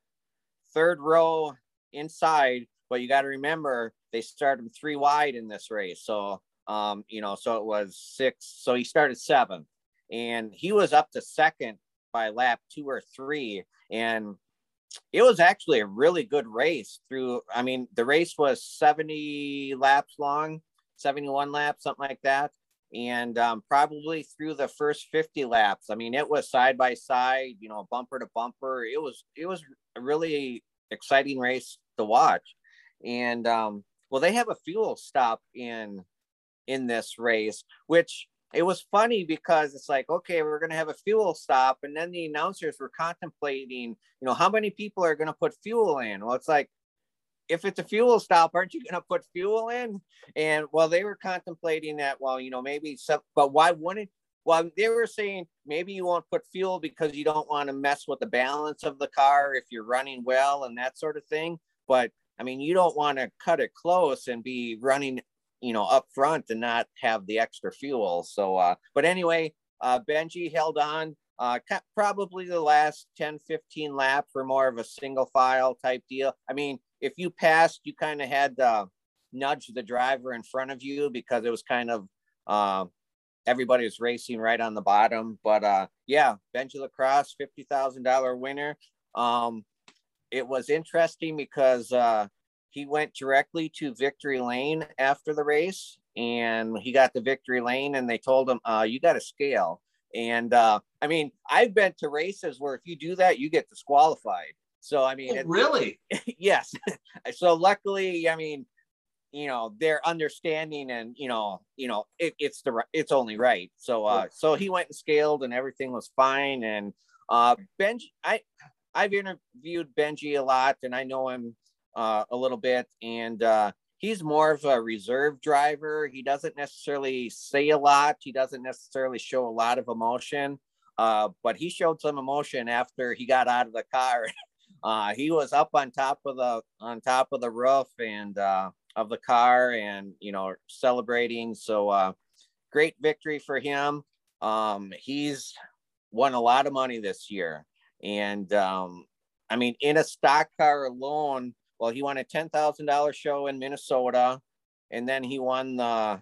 third row inside, but you got to remember they started three wide in this race. So um, you know, so it was six. So he started seventh and he was up to second by lap two or three. And it was actually a really good race through. I mean, the race was 70 laps long, 71 laps, something like that. And um, probably through the first 50 laps, I mean, it was side by side, you know, bumper to bumper. It was, it was a really exciting race to watch. And um, well, they have a fuel stop in in this race, which it was funny because it's like, okay, we're going to have a fuel stop. And then the announcers were contemplating, you know, how many people are going to put fuel in? Well, it's like, if it's a fuel stop, aren't you going to put fuel in? And well, they were contemplating that, well, you know, maybe some, but why wouldn't, well, they were saying maybe you won't put fuel because you don't want to mess with the balance of the car if you're running well and that sort of thing. But I mean, you don't want to cut it close and be running you know, up front and not have the extra fuel. So, uh, but anyway, uh, Benji held on uh, probably the last 10, 15 laps for more of a single file type deal. I mean, if you passed, you kind of had to nudge the driver in front of you because it was kind of, uh, everybody was racing right on the bottom. But uh, yeah, Benji LaCrosse, $50,000 winner. Um, it was interesting because uh, he went directly to victory lane after the race and he got the victory lane and they told him uh, you got to scale and uh, i mean i've been to races where if you do that you get disqualified so I mean, Oh, really? [laughs] yes. [laughs] so luckily, I mean, you know, they're understanding and you know, you know, it, it's the it's only right. So uh so he went and scaled and everything was fine. And uh Benji I I've interviewed Benji a lot and I know him uh a little bit. And uh he's more of a reserve driver. He doesn't necessarily say a lot, he doesn't necessarily show a lot of emotion. Uh, but he showed some emotion after he got out of the car. [laughs] Uh, he was up on top of the on top of the roof and uh, of the car and you know celebrating. So uh, great victory for him. Um, he's won a lot of money this year. And um, i mean in a stock car alone well he won a $10000 show in minnesota and then he won the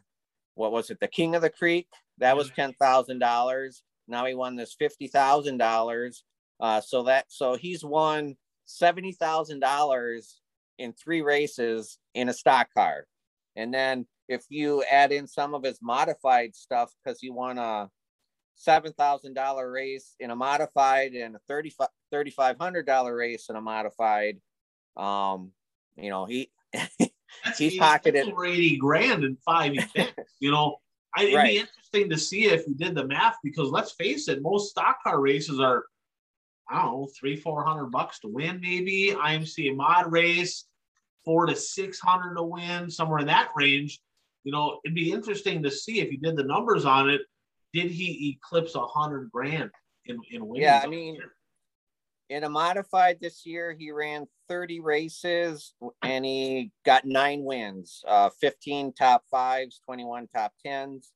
what was it the king of the creek? That was $10000 now he won this $50000 uh, so that so he's won seventy thousand dollars in three races in a stock car, and then if you add in some of his modified stuff, because he won a seven thousand dollar race in a modified and a thirty thirty five hundred dollar race in a modified, um, you know he [laughs] He's 80 pocketed- over 80 grand in five events. [laughs] you know, I, it'd Right. be interesting to see if you did the math because let's face it, most stock car races are, I don't know, three, four hundred bucks to win, maybe. IMC mod race, four to six hundred to win, somewhere in that range. You know, it'd be interesting to see if you did the numbers on it. Did he eclipse a hundred grand in in winnings? Yeah, I mean, in a modified this year, he ran 30 races and he got nine wins, uh, 15 top fives, 21 top tens.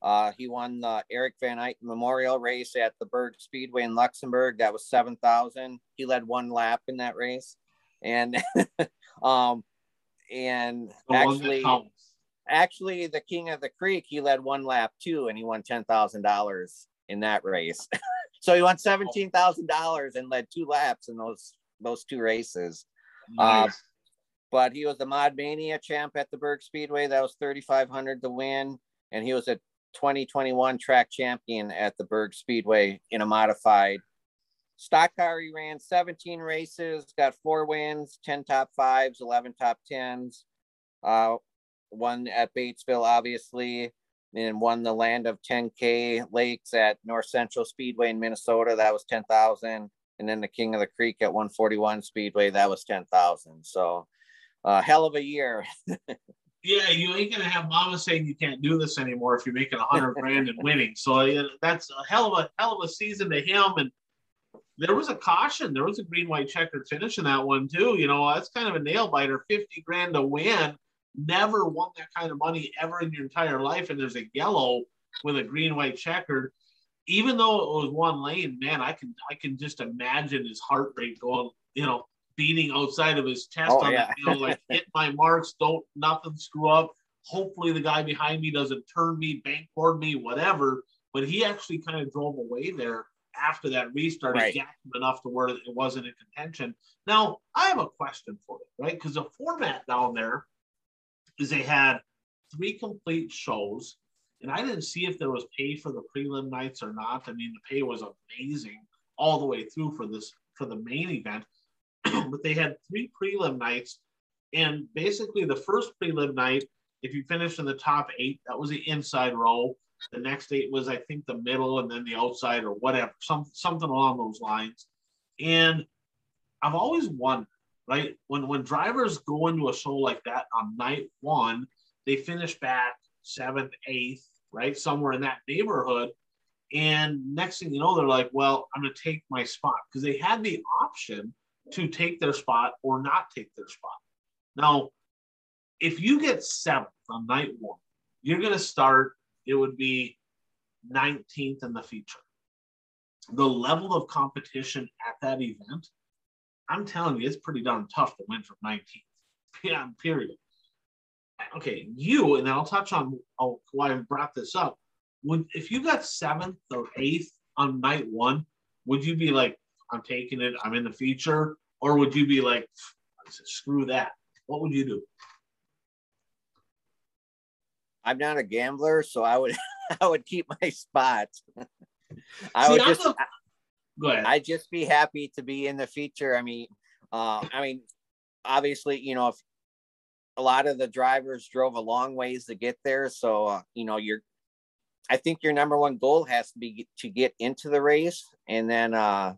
Uh, he won the Eric Van Eyck Memorial race at the Berg Speedway in Luxemburg. That was 7,000. He led one lap in that race. And, [laughs] um, and the actually, actually the King of the Creek, he led one lap too, and he won $10,000 in that race. [laughs] so he won $17,000 and led two laps in those, those two races uh, but he was the Mod Mania champ at the Berg Speedway. That was 3,500 to win. And he was a 2021 track champion at the Berg Speedway in a modified stock car. He ran 17 races, got four wins, 10 top fives, 11 top tens. Uh, one at Batesville, obviously, and won the Land of 10K Lakes at North Central Speedway in Minnesota. That was 10,000 and then the King of the Creek at 141 Speedway, that was 10,000. So, uh, hell of a year. [laughs] Yeah, you ain't gonna have mama saying you can't do this anymore if you're making a hundred grand and winning. So that's a hell of a hell of a season to him. And there was a caution. There was a green white checkered finish in that one too. You know, that's kind of a nail biter. Fifty grand to win. Never won that kind of money ever in your entire life. And there's a yellow with a green white checkered. Even though it was one lane, man, I can I can just imagine his heart rate going. You know, beating outside of his chest Oh, on yeah. hill, like [laughs] hit my marks, don't nothing screw up. Hopefully the guy behind me doesn't turn me, bank bankboard me, whatever. But he actually kind of drove away there after that restart. Right. Enough to where it wasn't in contention. Now I have a question for you, right? Because the format down there is they had three complete shows, and I didn't see if there was pay for the prelim nights or not. I mean, the pay was amazing all the way through for this for the main event. [clears throat] but they had three prelim nights, and basically the first prelim night, if you finished in the top eight, that was the inside row. The next eight was, I think, the middle, and then the outside, or whatever, some something along those lines. And I've always wondered, right, when when drivers go into a show like that on night one, they finish back seventh, eighth, right, somewhere in that neighborhood. And next thing you know, they're like, well, I'm going to take my spot because they had the option to take their spot or not take their spot. Now, if you get seventh on night one, you're going to start, it would be 19th in the feature. The level of competition at that event, I'm telling you, it's pretty darn tough to win from 19th. [laughs] Yeah, period. Okay, you, and then I'll touch on oh, why I brought this up. Would if you got seventh or eighth on night one, would you be like, I'm taking it, I'm in the feature, or would you be like, screw that? What would you do? I'm not a gambler, so I would [laughs] I would keep my spot. [laughs] I See, would I'm just a- Go ahead. I'd just be happy to be in the feature. I mean, uh, I mean, obviously, you know, if a lot of the drivers drove a long ways to get there, so uh, you know, you're. I think your number one goal has to be to get into the race, and then uh,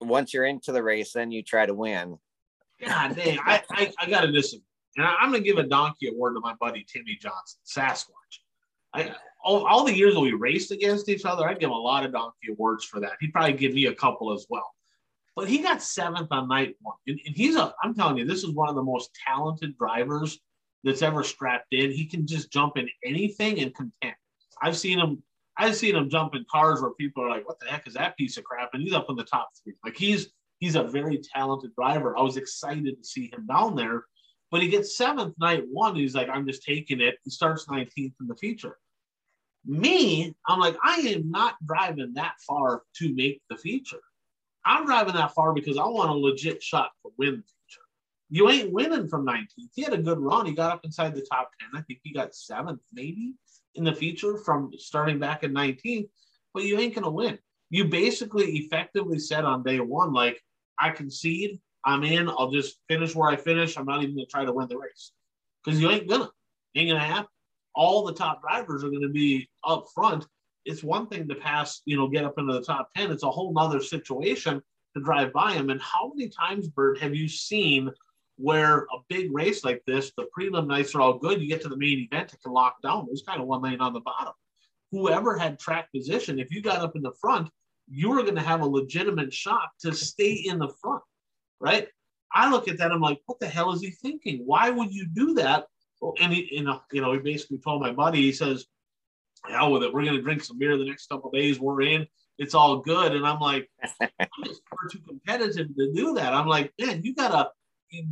once you're into the race, then you try to win. God [laughs] dang, I, I, I got to disagree. And I, am going to give a donkey award to my buddy Timmy Johnson, Sasquatch. I, all, all, the years that we raced against each other, I'd give a lot of donkey awards for that. He'd probably give me a couple as well. But he got seventh on night one. And, and he's a, I'm telling you, this is one of the most talented drivers that's ever strapped in. He can just jump in anything and contend. I've seen him, I've seen him jump in cars where people are like, what the heck is that piece of crap? And he's up in the top three. Like he's, he's a very talented driver. I was excited to see him down there. But he gets seventh night one. He's like, I'm just taking it. He starts 19th in the feature. Me, I'm like, I am not driving that far to make the feature. I'm driving that far because I want a legit shot to win the feature. You ain't winning from 19th. He had a good run. He got up inside the top 10. I think he got seventh, maybe in the feature from starting back in 19th, but you ain't going to win. You basically effectively said on day one, like, I concede, I'm in, I'll just finish where I finish. I'm not even going to try to win the race because you ain't gonna. Ain't to happen all the top drivers are going to be up front. It's one thing to pass, you know, get up into the top 10. It's a whole nother situation to drive by them. And how many times, Bert, have you seen where a big race like this, the prelim nights are all good, you get to the main event, it can lock down. There's kind of one lane on the bottom. Whoever had track position, if you got up in the front, you were going to have a legitimate shot to stay in the front, right? I look at that, I'm like, what the hell is he thinking? Why would you do that and he, you uh, know, you know, he basically told my buddy, he says, hell with it. We're going to drink some beer the next couple days. We're in. It's all good. And I'm like, [laughs] I'm just too competitive to do that. I'm like, man, you got to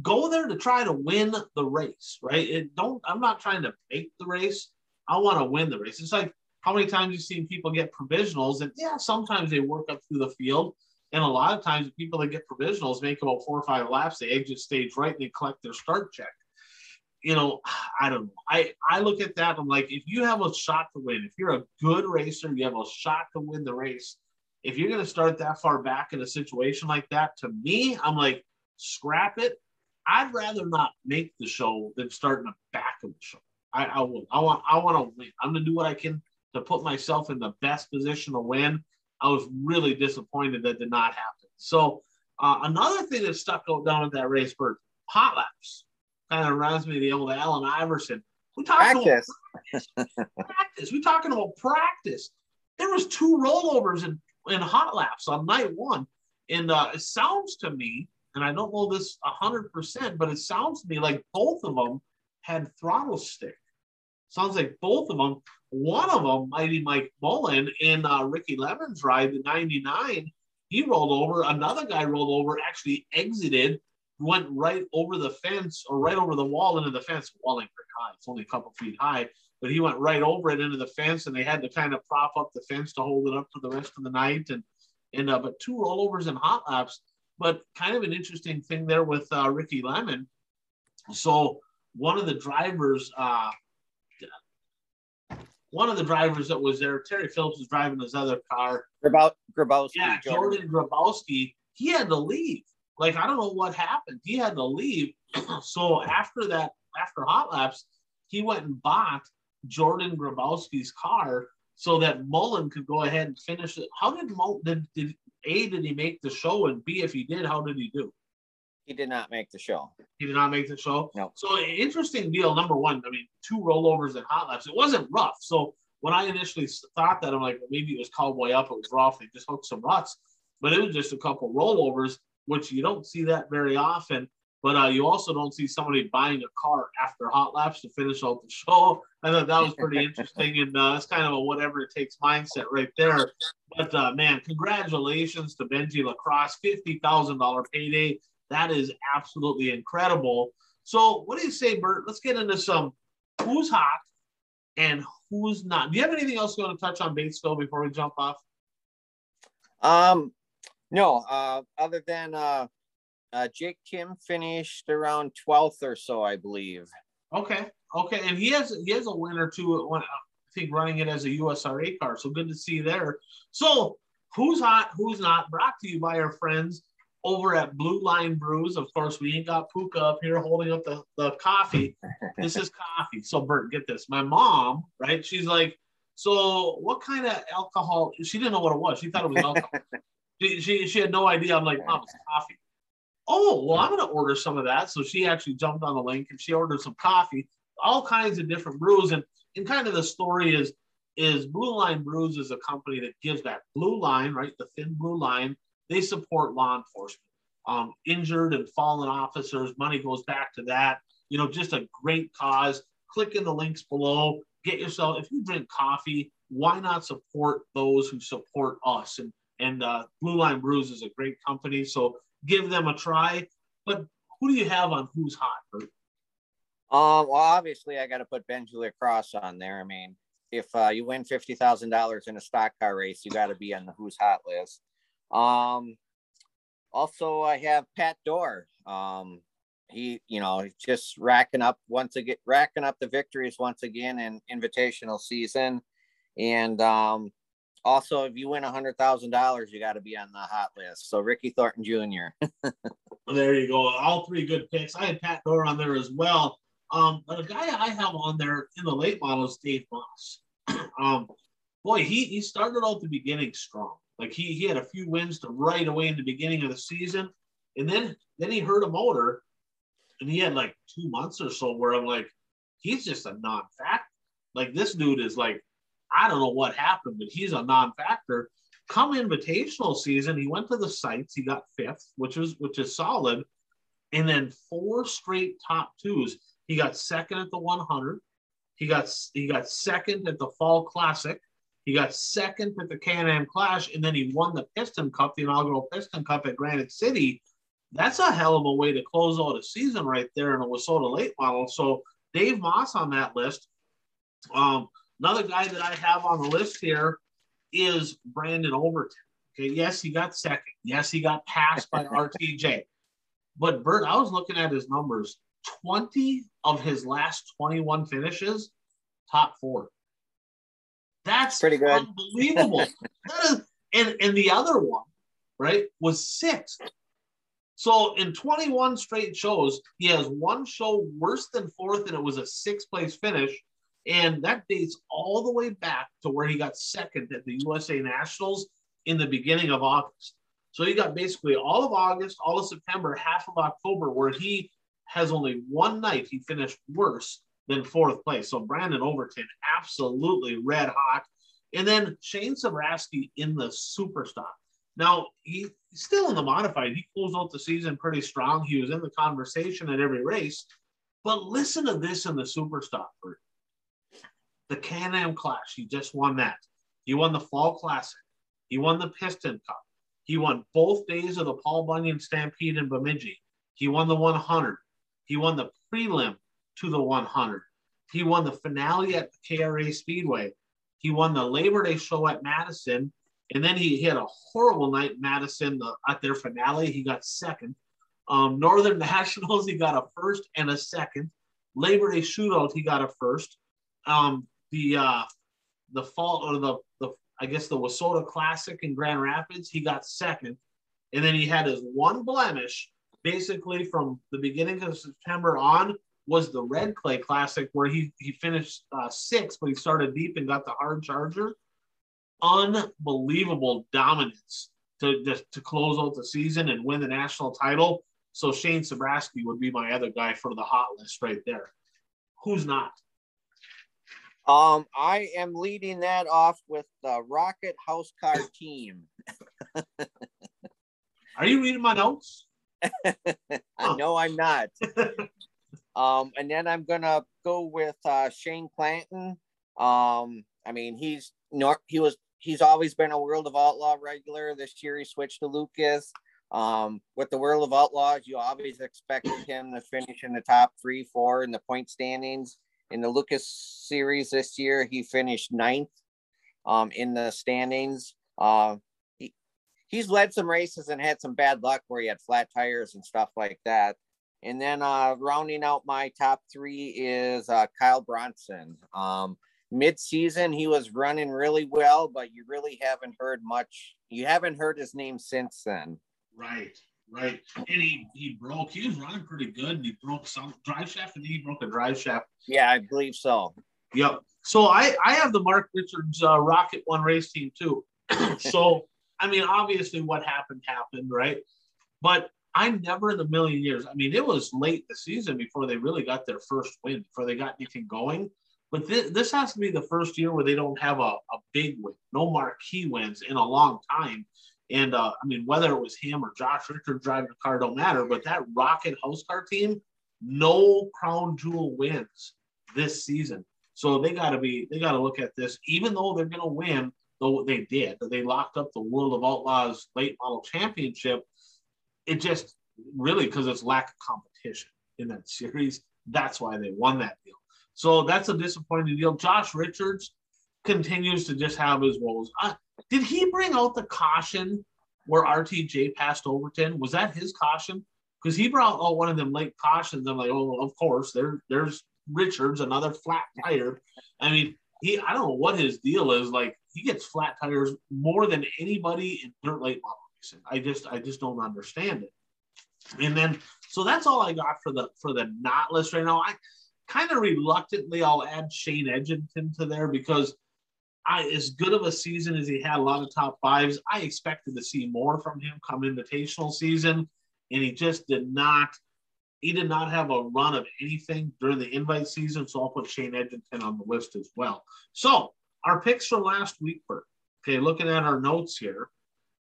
go there to try to win the race, right? It don't, I'm not trying to make the race. I want to win the race. It's like how many times you've seen people get provisionals and yeah, sometimes they work up through the field. And a lot of times the people that get provisionals make about four or five laps. They exit stage right and they collect their start check you know, I don't know. I, I look at that. I'm like, if you have a shot to win, if you're a good racer, you have a shot to win the race. If you're going to start that far back in a situation like that, to me, I'm like, scrap it. I'd rather not make the show than start in the back of the show. I, I will. I want. I want to win. I'm going to do what I can to put myself in the best position to win. I was really disappointed that did not happen. So uh, another thing that stuck out down at that race, Bert, hot laps kind of reminds me of the old Allen Iverson. We talking practice. about practice. [laughs] We talking about practice. There was two rollovers in, in hot laps on night one, and uh, it sounds to me, and I don't know this hundred percent, but it sounds to me like both of them had throttle stick. Sounds like both of them. One of them, Mighty Mike Mullen in uh, Ricky Lemon's ride, the '99, he rolled over. Another guy rolled over, actually exited went right over the fence or right over the wall into the fence. Wall ain't very high; it's only a couple feet high, but he went right over it into the fence, and they had to kind of prop up the fence to hold it up for the rest of the night. And and uh, but two rollovers and hot laps. But kind of an interesting thing there with uh, Ricky Lemon. So one of the drivers, uh, one of the drivers that was there, Terry Phillips was driving his other car. Grabowski. Yeah, Jordan Grabowski. He had to leave like I don't know what happened. He had to leave. [clears throat] so after that, after hot laps, he went and bought Jordan Grabowski's car so that Mullen could go ahead and finish it. How did Mullen did, did A did he make the show and B if he did, how did he do? He did not make the show. He did not make the show. No. So interesting deal. Number one, I mean, two rollovers and hot laps. It wasn't rough. So when I initially thought that, I'm like, well, maybe it was cowboy up. It was rough. They just hooked some ruts, but it was just a couple rollovers which you don't see that very often. But uh, you also don't see somebody buying a car after hot laps to finish out the [laughs] show. I thought that was pretty interesting, and uh, it's kind of a whatever it takes mindset right there. But uh, man, congratulations to Benji LaCrosse, fifty thousand dollar payday. That is absolutely incredible. So, what do you say, Bert? Let's get into some who's hot and who's not. Do you have anything else you want to touch on Batesville before we jump off? Um, no, uh, other than uh, uh, Jake Kim finished around 12th or so, I believe. Okay. Okay. And he has he has a win or two, I think, running it as a USRA car. So good to see there. So Who's hot? Who's not? Brought to you by our friends over at Blue Line Brews. Of course, we ain't got Puka up here holding up the, the coffee. [laughs] this is coffee. So, Bert, get this. My mom, right? She's like, so what kind of alcohol? She didn't know what it was. She thought it was alcohol. [laughs] she, she, she had no idea. I'm like, mom, it's coffee. Oh, well, I'm going to order some of that. So she actually jumped on the link and she ordered some coffee, all kinds of different brews. And, and kind of the story is, is Blue Line Brews is a company that gives that blue line, right? The thin blue line they support law enforcement. Um, injured and fallen officers, money goes back to that. You know, just a great cause. Click in the links below. Get yourself, if you drink coffee, why not support those who support us? And and uh, Blue Line Brews is a great company, so give them a try. But who do you have on who's hot? Bert? Um, well, obviously, I got to put Benji LaCrosse on there. I mean, if uh, you win fifty thousand dollars in a stock car race, you got to be on the who's hot list. Um, also, I have Pat Doar. Um, he, you know, just racking up once again, racking up the victories once again in invitational season. And um, also, if you win a hundred thousand dollars, you got to be on the hot list. So Ricky Thornton Jr. [laughs] there you go. All three good picks. I had Pat Doar on there as well. Um, but a guy I have on there in the late model is Dave Moss. [clears throat] um, boy, he he started out the beginning strong. Like he he had a few wins to right away in the beginning of the season, and then then he hurt a motor, and he had like two months or so where I'm like, he's just a non-factor. Like this dude is like, I don't know what happened, but he's a non-factor. Come invitational season, he went to the sites, he got fifth, which is which is solid, and then four straight top twos. He got second at the 100. He got he got second at the Fall Classic. He got second at the Can-Am Clash, and then he won the Piston Cup, the inaugural Piston Cup at Granite City. That's a hell of a way to close out a season right there in a WISSOTA late model. So Dave Moss on that list. Um, another guy that I have on the list here is Brandon Overton. Okay, yes, he got second. Yes, he got passed by [laughs] RTJ. But Bert, I was looking at his numbers. 20 of his last 21 finishes, top four. That's pretty good. Unbelievable. [laughs] that is, and, and the other one, right, was sixth. So in 21 straight shows, he has one show worse than fourth, and it was a sixth place finish. And that dates all the way back to where he got second at the USA Nationals in the beginning of August. So he got basically all of August, all of September, half of October, where he has only one night he finished worse than fourth place. So Brandon Overton, absolutely red hot. And then Shane Sabraski in the Superstock. Now, he's still in the modified. He closed out the season pretty strong. He was in the conversation at every race. But listen to this in the Superstock. The Can Am Clash, he just won that. He won the Fall Classic. He won the Piston Cup. He won both days of the Paul Bunyan Stampede in Bemidji. He won the 100. He won the prelim to the 100. He won the finale at KRA Speedway. He won the Labor Day show at Madison. And then he, he had a horrible night in Madison the, at their finale. He got second. Um, Northern [laughs] Nationals, he got a first and a second. Labor Day shootout, he got a first. Um, the uh, the fall or the, the I guess the WISSOTA Classic in Grand Rapids, he got second. And then he had his one blemish basically from the beginning of September on was the Red Clay Classic, where he he finished uh, sixth, but he started deep and got the hard charger. Unbelievable dominance to just to close out the season and win the national title. So Shane Sabraski would be my other guy for the hot list right there. Who's not? Um, I am leading that off with the Rocket House Car Team. Are you reading my notes? [laughs] I know I'm not. [laughs] Um, and then I'm gonna go with uh, Shane Clanton. Um, I mean, he's not he was he's always been a World of Outlaw regular. This year he switched to Lucas. Um, with the World of Outlaws, you always expected him to finish in the top three, four in the point standings. In the Lucas series this year, he finished ninth um, in the standings. Uh, he, he's led some races and had some bad luck where he had flat tires and stuff like that. And then uh, rounding out my top three is uh, Kyle Bronson. Um, mid-season he was running really well, but you really haven't heard much. You haven't heard his name since then. Right, right. And he he broke. He was running pretty good. And he broke some drive shaft, and he broke a drive shaft. Yeah, I believe so. Yep. So I I have the Mark Richards uh, Rocket One race team too. [clears throat] so I mean, obviously, what happened happened, right? But I never in a million years. I mean, it was late the season before they really got their first win, before they got anything going. But this, this has to be the first year where they don't have a, a big win, no marquee wins in a long time. And uh, I mean, whether it was him or Josh Richard driving the car, don't matter. But that Rocket House Car team, no crown jewel wins this season. So they got to be, they got to look at this, even though they're going to win, though they did, they locked up the World of Outlaws late model championship. It just really, because it's lack of competition in that series, that's why they won that deal. So that's a disappointing deal. Josh Richards continues to just have his woes. Uh, did he bring out the caution where RTJ passed Overton? Was that his caution? Because he brought out one of them late cautions. I'm like, oh, of course, there, there's Richards, another flat tire. I mean, he I don't know what his deal is. Like he gets flat tires more than anybody in dirt late model I just I just don't understand it. And then so that's all I got for the for the not list right now. I kind of reluctantly I'll add Shane Edgington to there because I as good of a season as he had, a lot of top fives. I expected to see more from him come invitational season, and he just did not. He did not have a run of anything during the invite season, so I'll put Shane Edgington on the list as well. So our picks from last week, were Okay, looking at our notes here,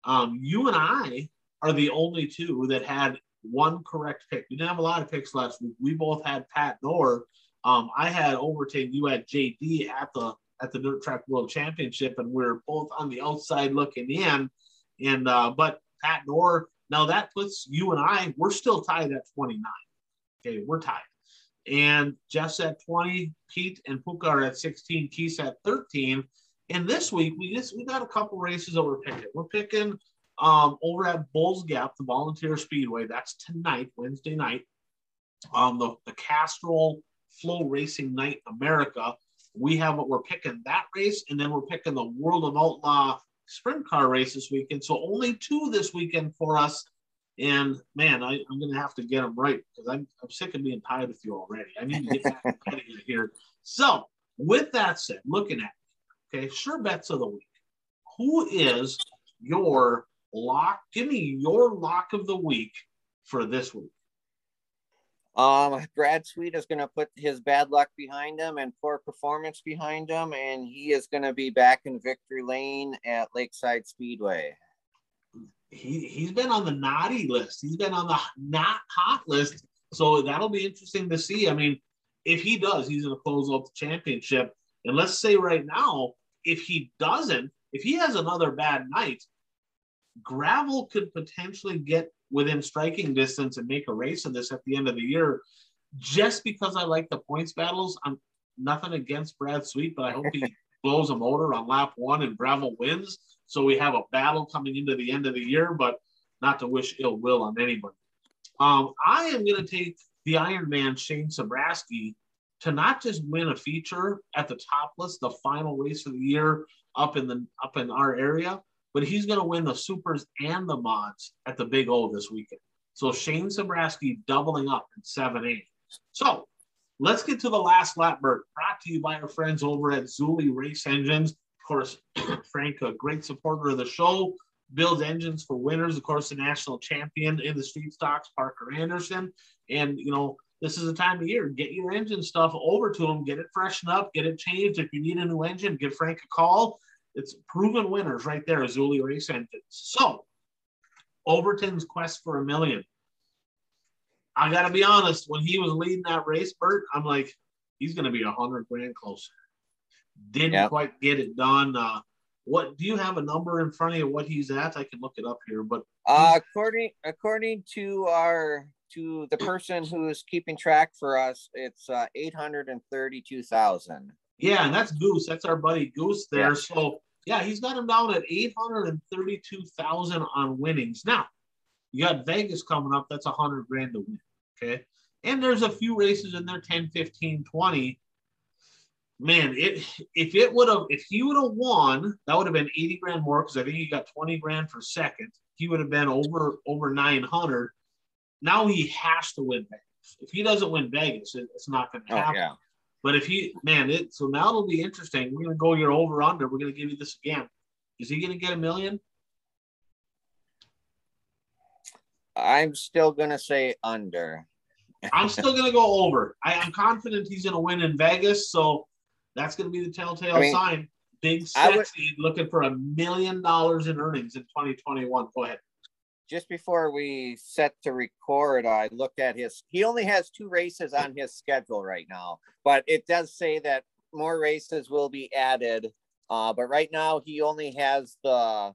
um, you and I are the only two that had one correct pick. We didn't have a lot of picks last week. We both had Pat Doar. Um, I had Overton. You had JD at the at the Dirt Track World Championship, and we're both on the outside looking in. And uh, but Pat Doar, now that puts you and I, we're still tied at 29. Okay, we're tied. And Jeff's at 20, Pete and Puka are at 16, Keith at 13. And this week we just we got a couple races that we're picking. We're picking um, over at Bulls Gap, the Volunteer Speedway. That's tonight, Wednesday night. Um, the, the Castrol FloRacing Night America. We have what we're picking that race, and then we're picking the World of Outlaw sprint car race this weekend. So only two this weekend for us. And man, I, am going to have to get them right because I'm, I'm sick of being tired with you already. I need to get back [laughs] here. So, with that said, looking at okay, sure bets of the week. Who is your lock. Give me your lock of the week for this week. Um, Brad Sweet is going to put his bad luck behind him and poor performance behind him, and he is going to be back in victory lane at Lakeside Speedway. He he's been on the naughty list. He's been on the not hot list, so that'll be interesting to see. I mean, if he does, he's going to close out the championship. And let's say right now, if he doesn't, if he has another bad night, gravel could potentially get within striking distance and make a race of this at the end of the year just because I like the points battles. I'm nothing against Brad Sweet, but I hope he [laughs] blows a motor on lap one and gravel wins. So we have a battle coming into the end of the year, but not to wish ill will on anybody. Um, I am going to take the Iron Man Shane Sabraski to not just win a feature at the top list, the final race of the year up in the up in our area, but he's going to win the supers and the mods at the Big O this weekend. So Shane Sabraski doubling up in 7 8. So let's get to the last lap, Bert. Brought to you by our friends over at Zeuli Race Engines. Of course, [clears throat] Frank, a great supporter of the show, builds engines for winners. Of course, the national champion in the street stocks, Parker Anderson. And, you know, this is the time of year. Get your engine stuff over to them, get it freshened up, get it changed. If you need a new engine, give Frank a call. It's proven winners right there, Zeuli Race Engines. So, Overton's quest for a million. I got to be honest, when he was leading that race, Bert, I'm like, he's going to be a hundred grand closer. Didn't yep. quite get it done. Uh, what do you have a number in front of you? What he's at? I can look it up here. But uh, according according to our to the person who is keeping track for us, it's uh, eight hundred and thirty two thousand. Yeah, and that's Goose. That's our buddy Goose there. Yeah. So yeah, he's got him down at 832,000 on winnings. Now, you got Vegas coming up. That's a 100 grand to win. Okay. And there's a few races in there 10, 15, 20. Man, it if it would have if he would have won, that would have been 80 grand more because I think he got 20 grand for second. He would have been over over 900. Now he has to win Vegas. If he doesn't win Vegas, it, it's not going to Oh, happen. yeah. But if he, man, it so now it'll be interesting. We're gonna go your over under. We're gonna give you this again. Is he gonna get a million? I'm still gonna say under. I'm still gonna go over. I, I'm confident he's gonna win in Vegas, so that's gonna be the telltale I mean, sign. Big I would- sexy looking for a million dollars in earnings in 2021. Go ahead. Just before we set to record, I looked at his. He only has two races on his schedule right now, but it does say that more races will be added. Uh, but right now he only has the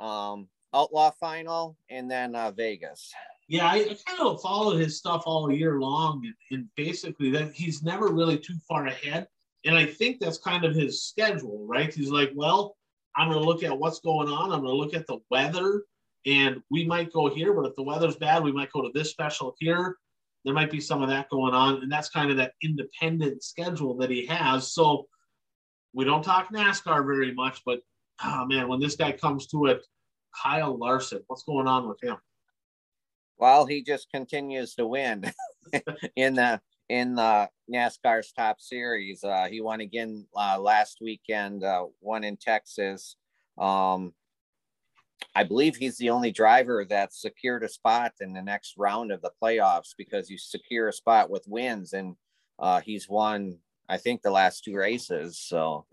um, Outlaw Final and then uh, Vegas. Yeah, I, I kind of followed his stuff all year long, and, and basically that he's never really too far ahead. And I think that's kind of his schedule, right? He's like, well, I'm going to look at what's going on. I'm going to look at the weather, and we might go here, but if the weather's bad, we might go to this special here. There might be some of that going on, and that's kind of that independent schedule that he has. So we don't talk NASCAR very much, but oh man, when this guy comes to it, Kyle Larson, what's going on with him? Well, he just continues to win [laughs] in the in the NASCAR's top series. Uh, he won again uh, last weekend, uh, won in Texas. Um, I believe he's the only driver that secured a spot in the next round of the playoffs because you secure a spot with wins, and uh, he's won, I think, the last two races. So,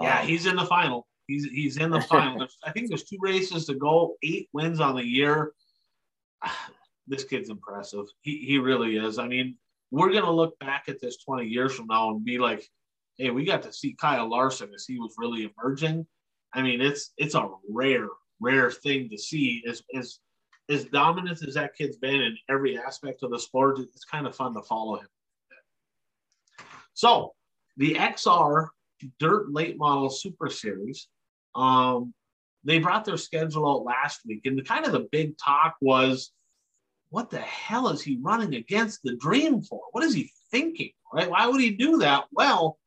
Yeah, um, he's in the final. He's he's in the final. [laughs] I think there's two races to go, eight wins on the year. [sighs] This kid's impressive. He he really is. I mean, we're gonna look back at this 20 years from now and be like, hey, we got to see Kyle Larson as he was really emerging. I mean, it's it's a rare, rare thing to see. As as as dominant as that kid's been in every aspect of the sport, it's kind of fun to follow him. So the XR Dirt Late Model Super Series, um, they brought their schedule out last week, and the kind of the big talk was, what the hell is he running against the Dream for? What is he thinking? Right? Why would he do that? Well,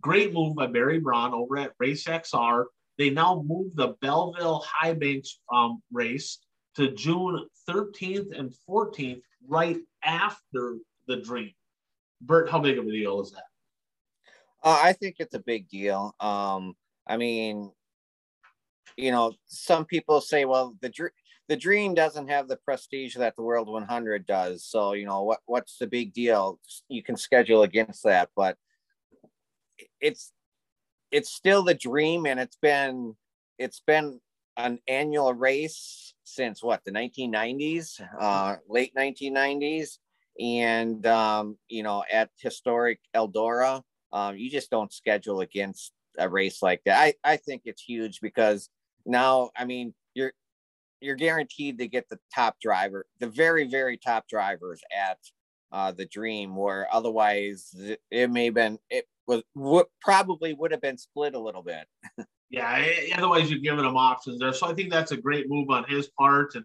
great move by Barry Braun over at Race XR. They now moved the Belleville High Banks um, race to June 13th and 14th, right after the Dream. Bert, how big of a deal is that? Uh, I think it's a big deal. Um, I mean, you know, some people say, well, the dr- the dream doesn't have the prestige that the World 100 does. So, you know, what what's the big deal? You can schedule against that, but it's it's still the dream, and it's been it's been an annual race since what the 1990s, uh, late 1990s, and um, you know, at historic Eldora um, you just don't schedule against a race like that. I, I think it's huge because now, I mean, you're you're guaranteed to get the top driver, the very, very top drivers at uh, the Dream, where otherwise it, it may have been it was would probably would have been split a little bit. Yeah, eh, otherwise you're giving him options there. So I think that's a great move on his part, and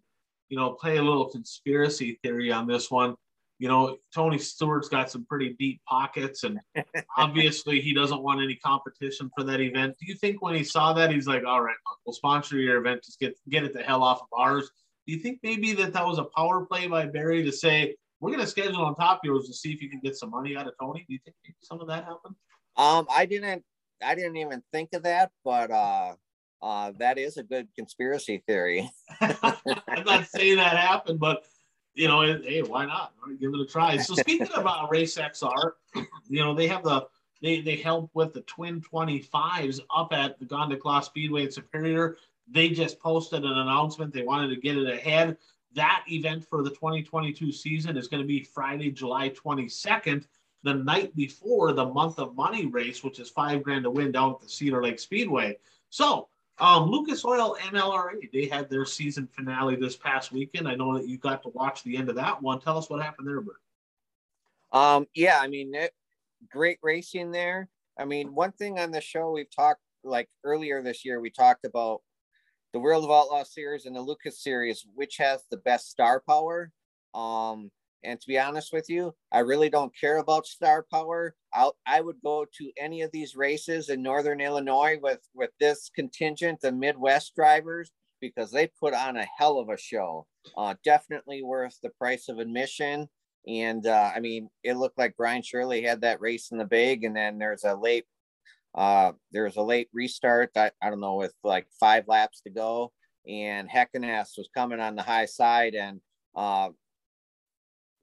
you know, play a little conspiracy theory on this one. You know, Tony Stewart's got some pretty deep pockets, and [laughs] obviously he doesn't want any competition for that event. Do you think when he saw that he's like, "All right, look, we'll sponsor your event, just get get it the hell off of ours"? Do you think maybe that that was a power play by Barry to say we're going to schedule on top yours to see if you can get some money out of Tony? Do you think maybe some of that happened? Um, I didn't I didn't even think of that, but uh, uh, that is a good conspiracy theory. [laughs] I'm not saying that happened, but you know, hey, why not? Give it a try. So [laughs] speaking about Race XR, you know, they have the they they help with the twin 25s up at the Gondik Law Speedway in Superior. They just posted an announcement. They wanted to get it ahead. That event for the 2022 season is going to be Friday, July 22nd, the night before the month of money race, which is five grand to win down at the Cedar Lake Speedway. So um, Lucas Oil MLRA, they had their season finale this past weekend. I know that you got to watch the end of that one. Tell us what happened there, Bert. Um, yeah, I mean, it, great racing there. I mean, one thing on the show we've talked like earlier this year, we talked about the World of Outlaw series and the Lucas series, which has the best star power. Um, And to be honest with you, I really don't care about star power. I'll, I would go to any of these races in Northern Illinois with, with this contingent the Midwest drivers because they put on a hell of a show. Uh, definitely worth the price of admission. And uh, I mean, it looked like Brian Shirley had that race in the bag, and then there's a late, uh, there's a late restart. I, I don't know with like five laps to go, and Heckenast was coming on the high side and uh,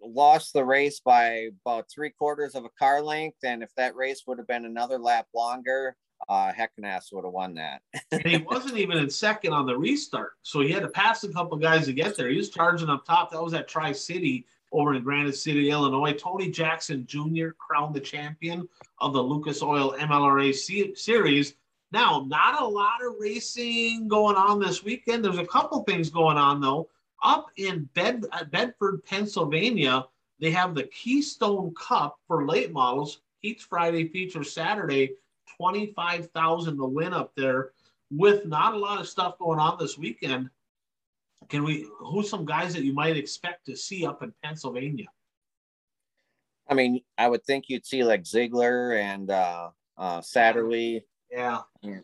lost the race by about three quarters of a car length. And if that race would have been another lap longer, uh, Heckenast would have won that. and he wasn't even in second on the restart, so he had to pass a couple guys to get there. He was charging up top. That was at Tri City over in Granite City, Illinois. Tony Jackson Jr. crowned the champion of the Lucas Oil MLRA C- series. Now, not a lot of racing going on this weekend. There's a couple things going on though. Up in Bed- uh, Bedford, Pennsylvania, they have the Keystone Cup for late models. Heats Friday, features Saturday. Twenty-five thousand to win up there, with not a lot of stuff going on this weekend. Can we? Who's some guys that you might expect to see up in Pennsylvania? I mean, I would think you'd see like Ziegler and uh, uh, Satterlee. Yeah. yeah.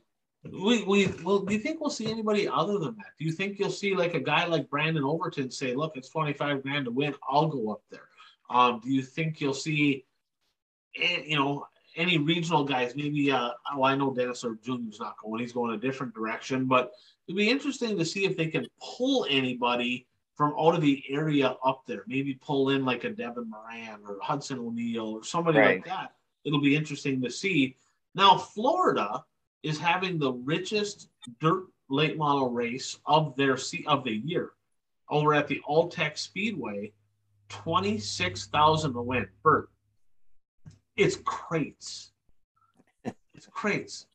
We we well, do you think we'll see anybody other than that? Do you think you'll see like a guy like Brandon Overton say, "Look, it's twenty five grand to win. I'll go up there." Um, do you think you'll see, eh, you know, any regional guys? Maybe uh, well, I know Dennis Erb Junior's not going; he's going a different direction. But it'd be interesting to see if they can pull anybody from out of the area up there. Maybe pull in like a Devin Moran or Hudson O'Neill or somebody right. like that. It'll be interesting to see. Now, Florida is having the richest dirt late model race of their of the year over at the Alltech Speedway. Twenty six thousand to win. Bert, it's crates. It's crates.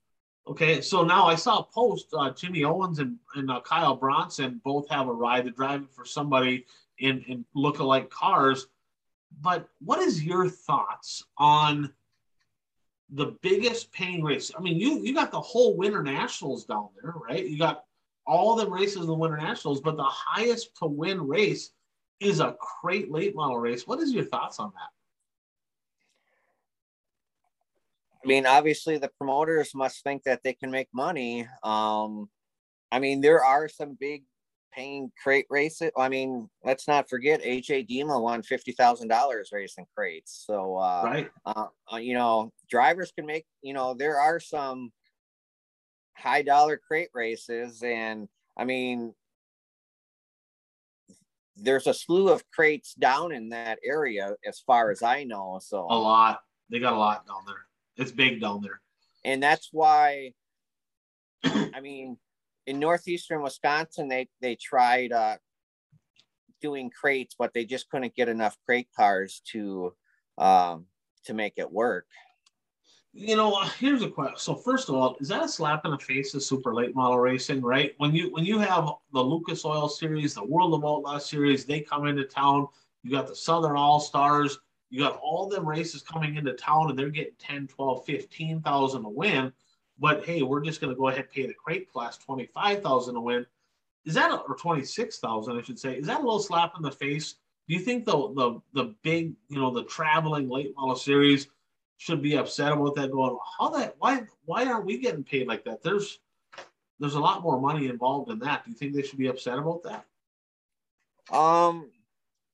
Okay, so now I saw a post. Uh, Jimmy Owens and, and uh, Kyle Bronson both have a ride. They're driving for somebody in, in look-alike cars. But what is your thoughts on the biggest paying race? I mean, you you got the whole Winter Nationals down there, right? You got all the races in the Winter Nationals, but the highest to win race is a crate late model race. What is your thoughts on that? I mean, obviously the promoters must think that they can make money. Um, I mean, there are some big paying crate races. I mean, let's not forget AJ Dima won fifty thousand dollars racing crates. So, uh, right, uh, uh, you know, drivers can make. You know, there are some high dollar crate races, and I mean, there's a slew of crates down in that area, as far as I know. So a lot. They got a lot down there. It's big down there. And that's why, [clears throat] I mean, in northeastern Wisconsin, they they tried uh, doing crates, but they just couldn't get enough crate cars to um, to make it work. You know, here's a question. So first of all, is that a slap in the face of super late model racing? Right when you when you have the Lucas Oil Series, the World of Outlaw Series, they come into town. You got the Southern All Stars you got all them races coming into town and they're getting 10, 12, 15,000 to win. But hey, we're just going to go ahead and pay the crate class 25,000 to win. Is that, a, or 26,000, I should say, is that a little slap in the face? Do you think the, the, the big, you know, the traveling late model series should be upset about that going, how that, why, why aren't we getting paid like that? There's, there's a lot more money involved in that. Do you think they should be upset about that? Um,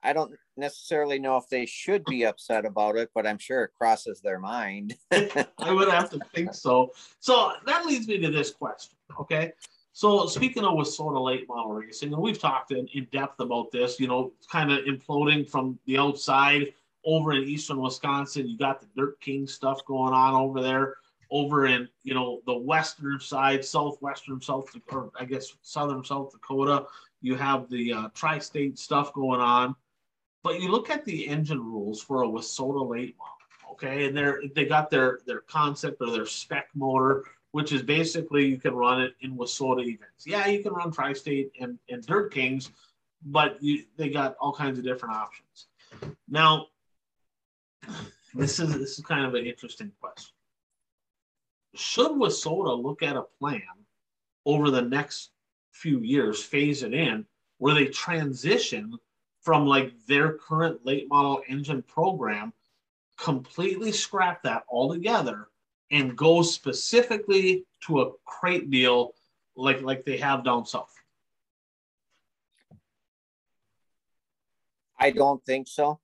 I don't necessarily know if they should be upset about it, but I'm sure it crosses their mind. [laughs] I would have to think so. So that leads me to this question. Okay. So speaking of WISSOTA late model racing, and we've talked in, in depth about this, you know, kind of imploding from the outside over in eastern Wisconsin. You got the Dirt King stuff going on over there. Over in, you know, the western side, southwestern South, or I guess southern South Dakota, you have the uh, tri-state stuff going on. But you look at the engine rules for a WISSOTA late model, okay, and they're they got their their concept or their spec motor, which is basically you can run it in WISSOTA events. Yeah, you can run Tri-State and, and Dirt Kings, but you, they got all kinds of different options. Now, this is this is kind of an interesting question. Should WISSOTA look at a plan over the next few years, phase it in, where they transition from like their current late model engine program, completely scrap that altogether and go specifically to a crate deal like like they have down south? I don't think so.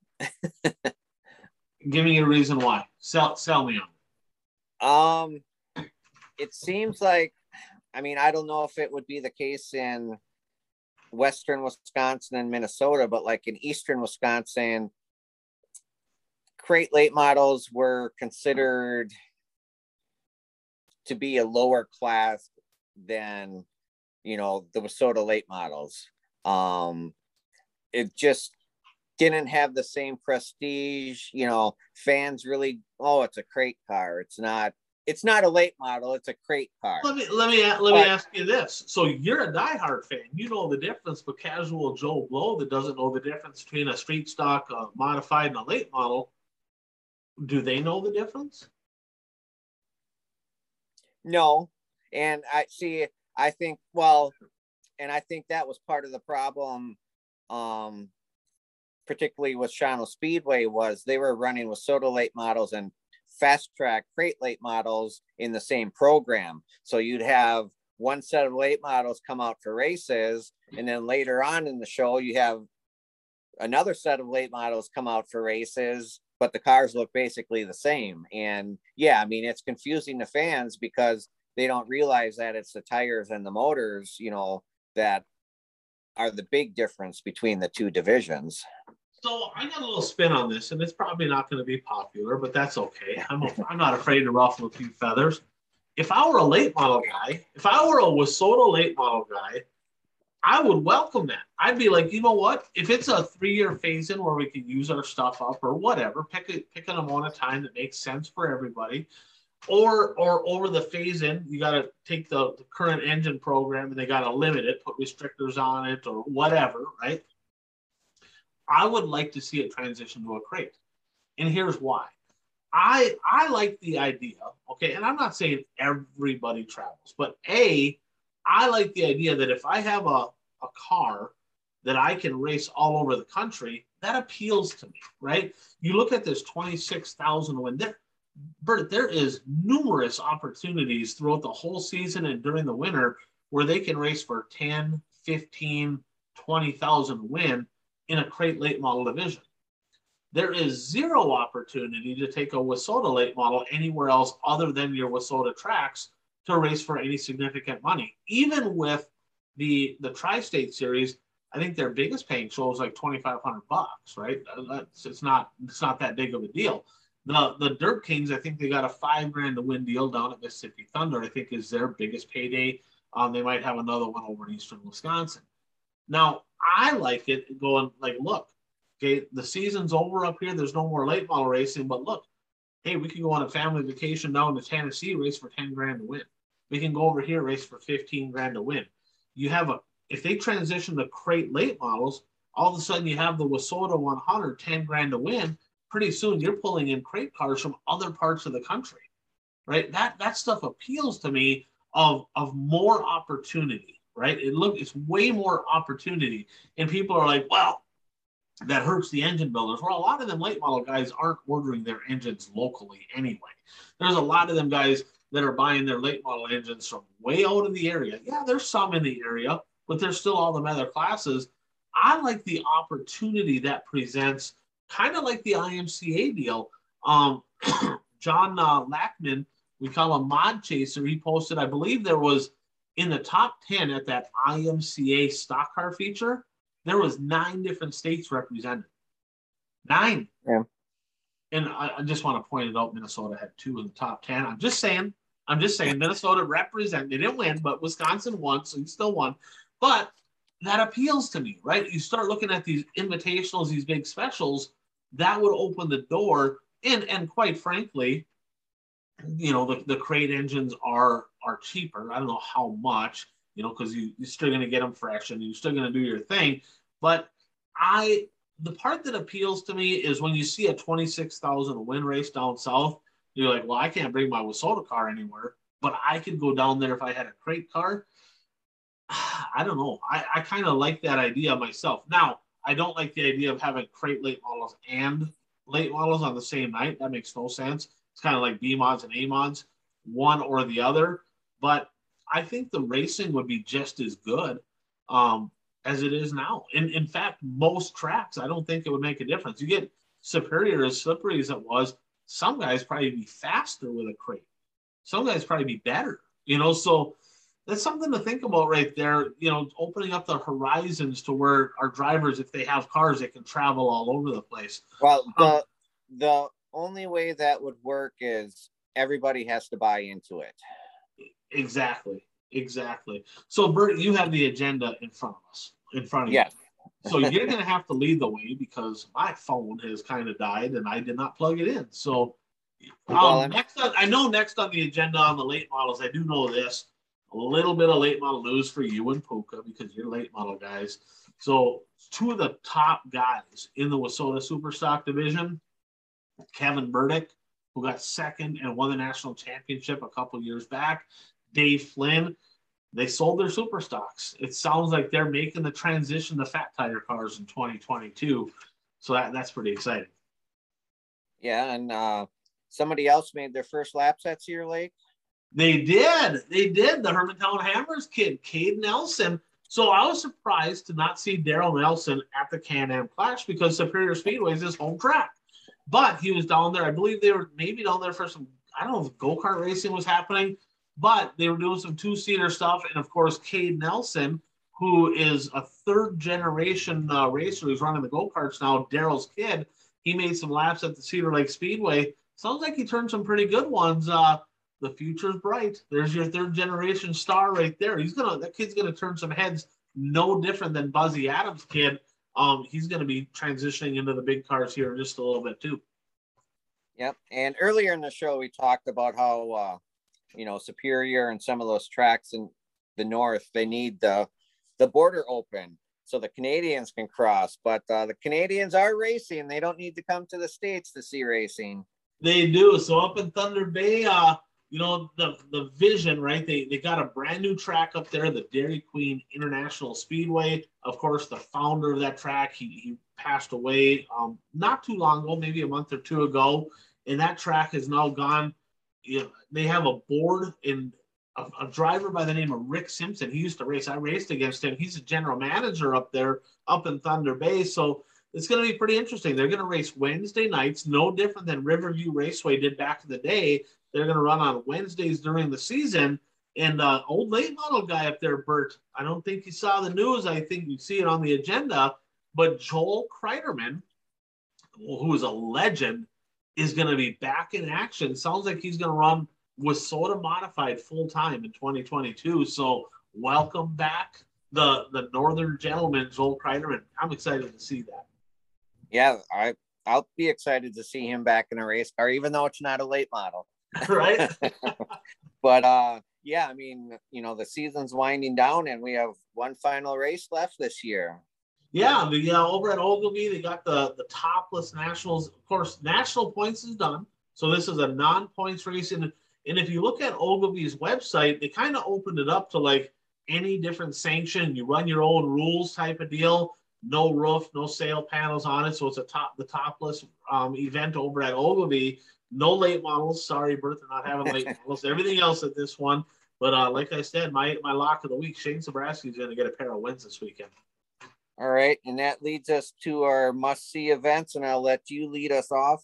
Give me a reason why. Sell sell me on. Um, it seems like, I mean, I don't know if it would be the case in western Wisconsin and Minnesota, but like in eastern Wisconsin, crate late models were considered to be a lower class than you know the WISSOTA late models. Um, it just didn't have the same prestige. You know, fans really, oh, it's a crate car. It's not. It's not a late model. It's a crate car. Let me let me let but, me ask you this. So you're a diehard fan. You know the difference, but casual Joe Blow that doesn't know the difference between a street stock, a modified, and a late model. Do they know the difference? No, and I see. I think well, and I think that was part of the problem um particularly with Shawano Speedway, was they were running WISSOTA late models and fast track crate late models in the same program. So you'd have one set of late models come out for races, and then later on in the show, you have another set of late models come out for races, but the cars look basically the same. And yeah, I mean, it's confusing the fans because they don't realize that it's the tires and the motors, you know, that are the big difference between the two divisions. So I got a little spin on this, and it's probably not going to be popular, but that's okay. I'm, a, I'm not afraid to ruffle a few feathers. If I were a late model guy, if I were a WISSOTA late model guy, I would welcome that. I'd be like, you know what? If it's a three-year phase in where we can use our stuff up or whatever, pick a pick an amount of time that makes sense for everybody. Or or over the phase in, you got to take the, the current engine program and they got to limit it, put restrictors on it or whatever, right? I would like to see it transition to a crate. And here's why. I I like the idea, okay, and I'm not saying everybody travels, but A, I like the idea that if I have a, a car that I can race all over the country, that appeals to me, right? You look at this 26,000 win there. Bert, there is numerous opportunities throughout the whole season and during the winter where they can race for 10, 15, 20,000 win in a crate late model division. There is zero opportunity to take a WISSOTA late model anywhere else other than your WISSOTA tracks to race for any significant money. Even with the the Tri-State Series, I think their biggest paying show is like twenty five hundred bucks, right? That's it's not it's not that big of a deal. The the Dirt Kings, I think they got a five grand to win deal down at Mississippi Thunder. I think is their biggest payday. Um, they might have another one over in Eastern Wisconsin. Now, I like it going like, look, okay, the season's over up here. There's no more late model racing, but look, hey, we can go on a family vacation down to Tennessee, race for 10 grand to win. We can go over here, race for 15 grand to win. You have a, if they transition to crate late models, all of a sudden you have the WISSOTA 100, 10 grand to win. Pretty soon you're pulling in crate cars from other parts of the country, right? That that stuff appeals to me of of more opportunity right? It look it's way more opportunity, and people are like, well, that hurts the engine builders. Well, a lot of them late model guys aren't ordering their engines locally anyway. There's a lot of them guys that are buying their late model engines from way out in the area. Yeah, there's some in the area, but there's still all the other classes. I like the opportunity that presents, kind of like the IMCA deal. Um, [clears throat] John uh, Lackman, we call him Mod Chaser. He posted, I believe there was in the top 10 at that IMCA stock car feature, there was nine different states represented. Nine. Yeah. And I, I, just want to point it out, Minnesota had two in the top 10. I'm just saying, I'm just saying Minnesota represented, they didn't win, but Wisconsin won, so he still won. But that appeals to me, right? You start looking at these invitationals, these big specials, that would open the door. And and quite frankly, you know, the, the crate engines are are cheaper. I don't know how much, you know, because you, you're still going to get them fresh and you're still going to do your thing. But I, the part that appeals to me is when you see a 26,000 win race down south, you're like, well, I can't bring my WISSOTA car anywhere, but I could go down there if I had a crate car. [sighs] I don't know. I, I kind of like that idea myself. Now, I don't like the idea of having crate late models and late models on the same night. That makes no sense. It's kind of like B mods and A mods, one or the other. But I think the racing would be just as good um, as it is now. In in fact, most tracks, I don't think it would make a difference. You get Superior as slippery as it was, some guys probably be faster with a crate. Some guys probably be better. You know, so that's something to think about right there. You know, opening up the horizons to where our drivers, if they have cars, they can travel all over the place. Well, the um, the only way that would work is everybody has to buy into it. Exactly. Exactly. So Bert, you have the agenda in front of us, in front of yes. you. so you're gonna have to lead the way because my phone has kind of died and I did not plug it in. So um, well, next on, I know next on the agenda on the late models, I do know this a little bit of late model news for you and Puka because you're late model guys. So two of the top guys in the WISSOTA Superstock division, Kevin Burdick, who got second and won the national championship a couple years back, Dave Flynn, they sold their super stocks. It sounds like they're making the transition to fat tire cars in 2022. So that, that's pretty exciting. Yeah, and uh, somebody else made their first laps at Cedar Lake. They did. They did. The Hermantown Hammers kid, Cade Nelson. So I was surprised to not see Daryl Nelson at the Can-Am Clash because Superior Speedway is his home track. But he was down there. I believe they were maybe down there for some, I don't know if go-kart racing was happening, but they were doing some two-seater stuff. And of course, Cade Nelson, who is a third generation uh, racer who's running the go-karts now, Daryl's kid, he made some laps at the Cedar Lake Speedway. Sounds like he turned some pretty good ones. Uh, the future's bright. There's your third generation star right there. He's gonna that kid's gonna turn some heads no different than Buzzy Adams' kid. Um, he's gonna be transitioning into the big cars here in just a little bit too. Yep. And earlier in the show we talked about how uh, you know Superior and some of those tracks in the north they need the the border open so the Canadians can cross. But uh, the Canadians are racing; they don't need to come to the states to see racing. They do. So up in Thunder Bay, uh, you know the the vision right? They they got a brand new track up there the dairy queen international speedway. Of course the founder of that track he, he passed away um, not too long ago maybe a month or two ago. And that track has now gone you know, they have a board in a, a, driver by the name of rick simpson. He used to race i raced against him. He's a general manager up there up in thunder bay. So it's going to be pretty interesting. They're going to race wednesday nights no different than riverview raceway did back in the day they're going to run on Wednesdays during the season. And uh, old late model guy up there, Bert, I don't think you saw the news. I think you see it on the agenda. But Joel Kreiderman, who is a legend, is going to be back in action. Sounds like he's going to run WISSOTA Modified full time in 2022. So welcome back, the the Northern gentleman, Joel Kreiderman. I'm excited to see that. Yeah, I I'll be excited to see him back in a race car, even though it's not a late model. [laughs] right? [laughs] but uh yeah, I mean, you know, the season's winding down and we have one final race left this year. Yeah, the uh, over at Ogilvie, they got the the topless nationals. Of course, national points is done. So this is a non-points race. And, and if you look at Ogilvie's website, they kind of opened it up to like any different sanction. You run your own rules type of deal. No roof, no sail panels on it. So it's a top the topless um, event over at Ogilvie. No late models. Sorry, Bertha, not having late [laughs] models. Everything else at this one. But uh, like I said, my my lock of the week, Shane Sabraski is going to get a pair of wins this weekend. All right, and that leads us to our must see events, and I'll let you lead us off.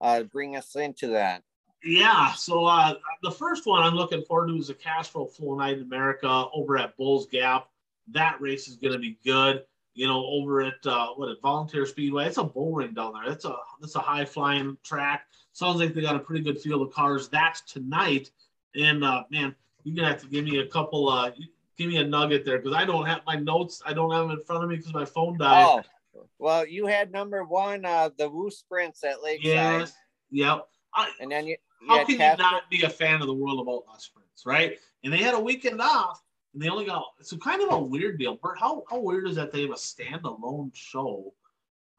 Uh, bring us into that. Yeah, so uh, the first one I'm looking forward to is the Castrol Flow Night in America over at Bulls Gap. That race is going to be good. You know, over at uh, what at Volunteer Speedway, it's a bull ring down there. It's a it's a high flying track sounds like they got a pretty good field of cars. That's tonight. And uh, man, you're gonna have to give me a couple. Uh, give me a nugget there because I don't have my notes. I don't have them in front of me because my phone died. Oh, well, you had number one, uh, the Woo Sprints at Lakeside. Yes. Yep. I, and then you. you how can Casper. you not be a fan of the World of Outlaw Sprints, right? And they had a weekend off, and they only got. It's kind of a weird deal. Bert, how how weird is that they have a standalone show?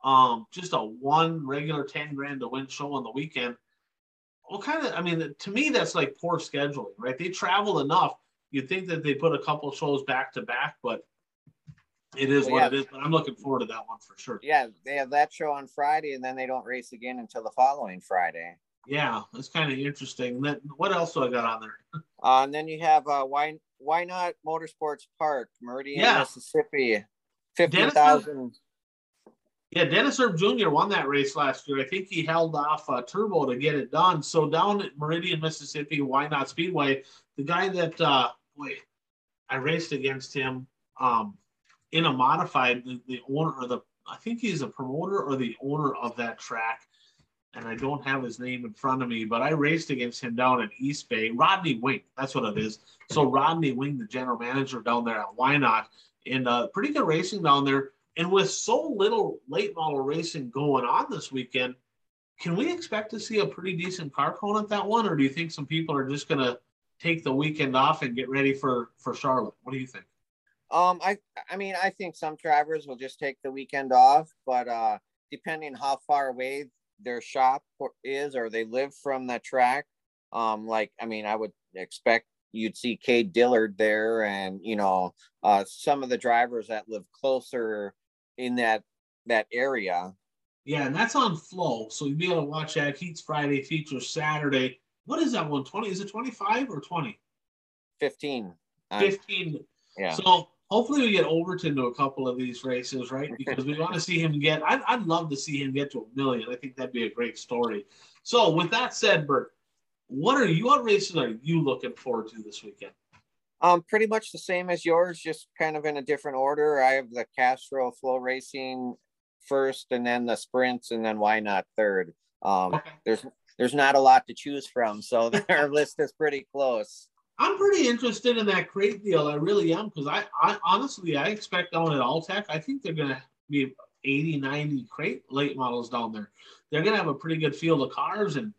Um, just a one regular 10 grand to win show on the weekend. Well, kind of, I mean, to me, that's like poor scheduling, right? They travel enough. You'd think that they put a couple shows back to back, but It is well, what yeah. it is, but I'm looking forward to that one for sure. Yeah, they have that show on Friday, and then they don't race again until the following Friday. Yeah, that's kind of interesting. Then what else do I got on there? Uh, and then you have uh, why why not Motorsports Park, Meridian, yeah. Mississippi, fifteen thousand. Yeah, Dennis Erb Jr. won that race last year. I think he held off uh, Turbo to get it done. So down at Meridian, Mississippi, Why Not Speedway, the guy that uh, I raced against him um, in a modified. The, the owner or the I think he's a promoter or the owner of that track, and I don't have his name in front of me. But I raced against him down at East Bay. Rodney Wing, that's what it is. So Rodney Wing, the general manager down there at Why Not, and uh, pretty good racing down there and with so little late model racing going on this weekend, can we expect to see a pretty decent car cone at that one, or do you think some people are just going to take the weekend off and get ready for for Charlotte? What do you think? Um, I I mean, I think some drivers will just take the weekend off, but uh, depending how far away their shop is or they live from the track, um, like I mean, I would expect you'd see Cade Dillard there, and you know, uh, some of the drivers that live closer in that that area. Yeah, and that's on Flow, so you'll be able to watch that. Heats Friday, features Saturday. What is that one? Twenty? Is it twenty five or twenty? Fifteen. Fifteen. Yeah. So hopefully we get Overton to a couple of these races, right? [laughs] Because we want to see him get. I'd, I'd love to see him get to a million. I think that'd be a great story. So with that said, Bert, what are you? What races are you looking forward to this weekend? Um, pretty much the same as yours, just kind of in a different order. I have the Castrol Flow Racing first, and then the sprints, and then why not third. Um, okay. There's there's not a lot to choose from, so [laughs] [laughs] our list is pretty close. I'm pretty interested in that crate deal. I really am because I, I honestly I expect down at Alltech, I think they're gonna be 80, 90 crate late models down there. They're gonna have a pretty good field of cars and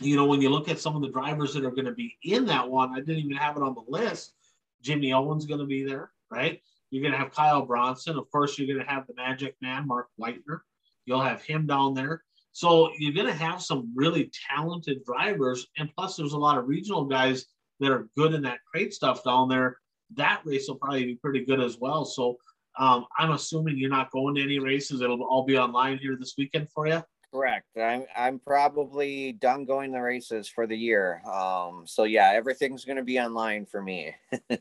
you know, when you look at some of the drivers that are going to be in that one, I didn't even have it on the list. Jimmy Owen's going to be there, right? You're going to have Kyle Bronson. Of course, you're going to have the Magic Man, Mark Leitner. You'll have him down there. So you're going to have some really talented drivers. And plus, there's a lot of regional guys that are good in that crate stuff down there. That race will probably be pretty good as well. So um, I'm assuming you're not going to any races. It'll all be online here this weekend for you. Correct. I'm I'm probably done going the races for the year. Um, so yeah, everything's going to be online for me. [laughs] yeah,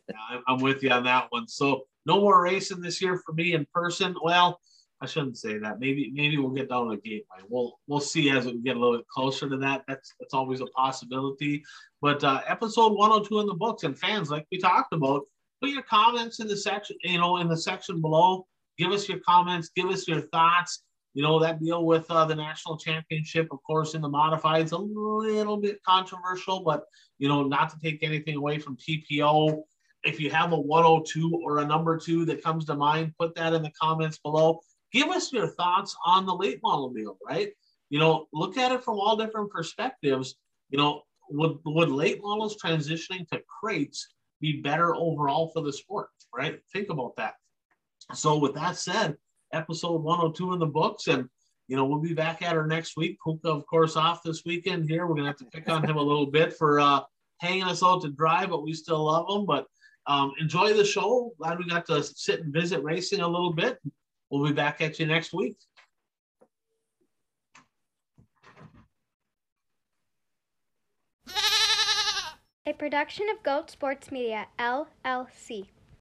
I'm with you on that one. So no more racing this year for me in person. Well, I shouldn't say that. Maybe maybe we'll get down to the gateway. We'll we'll see as we get a little bit closer to that. That's that's always a possibility. But uh, episode 102 in the books, and fans, like we talked about, put your comments in the section. You know, in the section below. Give us your comments. Give us your thoughts you know, that deal with uh, the national championship, of course, in the modified, modifieds, a little bit controversial, but, you know, not to take anything away from TPO. If you have a 102 or a number two that comes to mind, put that in the comments below. Give us your thoughts on the late model deal, right? You know, look at it from all different perspectives. You know, would, would late models transitioning to crates be better overall for the sport, right? Think about that. So, with that said, episode 102 in the books. And, you know, we'll be back at her next week. Puka, of course, off this weekend here. We're going to have to pick on him a little bit for uh, hanging us out to dry, but we still love him. But um, enjoy the show. Glad we got to sit and visit racing a little bit. We'll be back at you next week. A production of Goat Sports Media, LLC.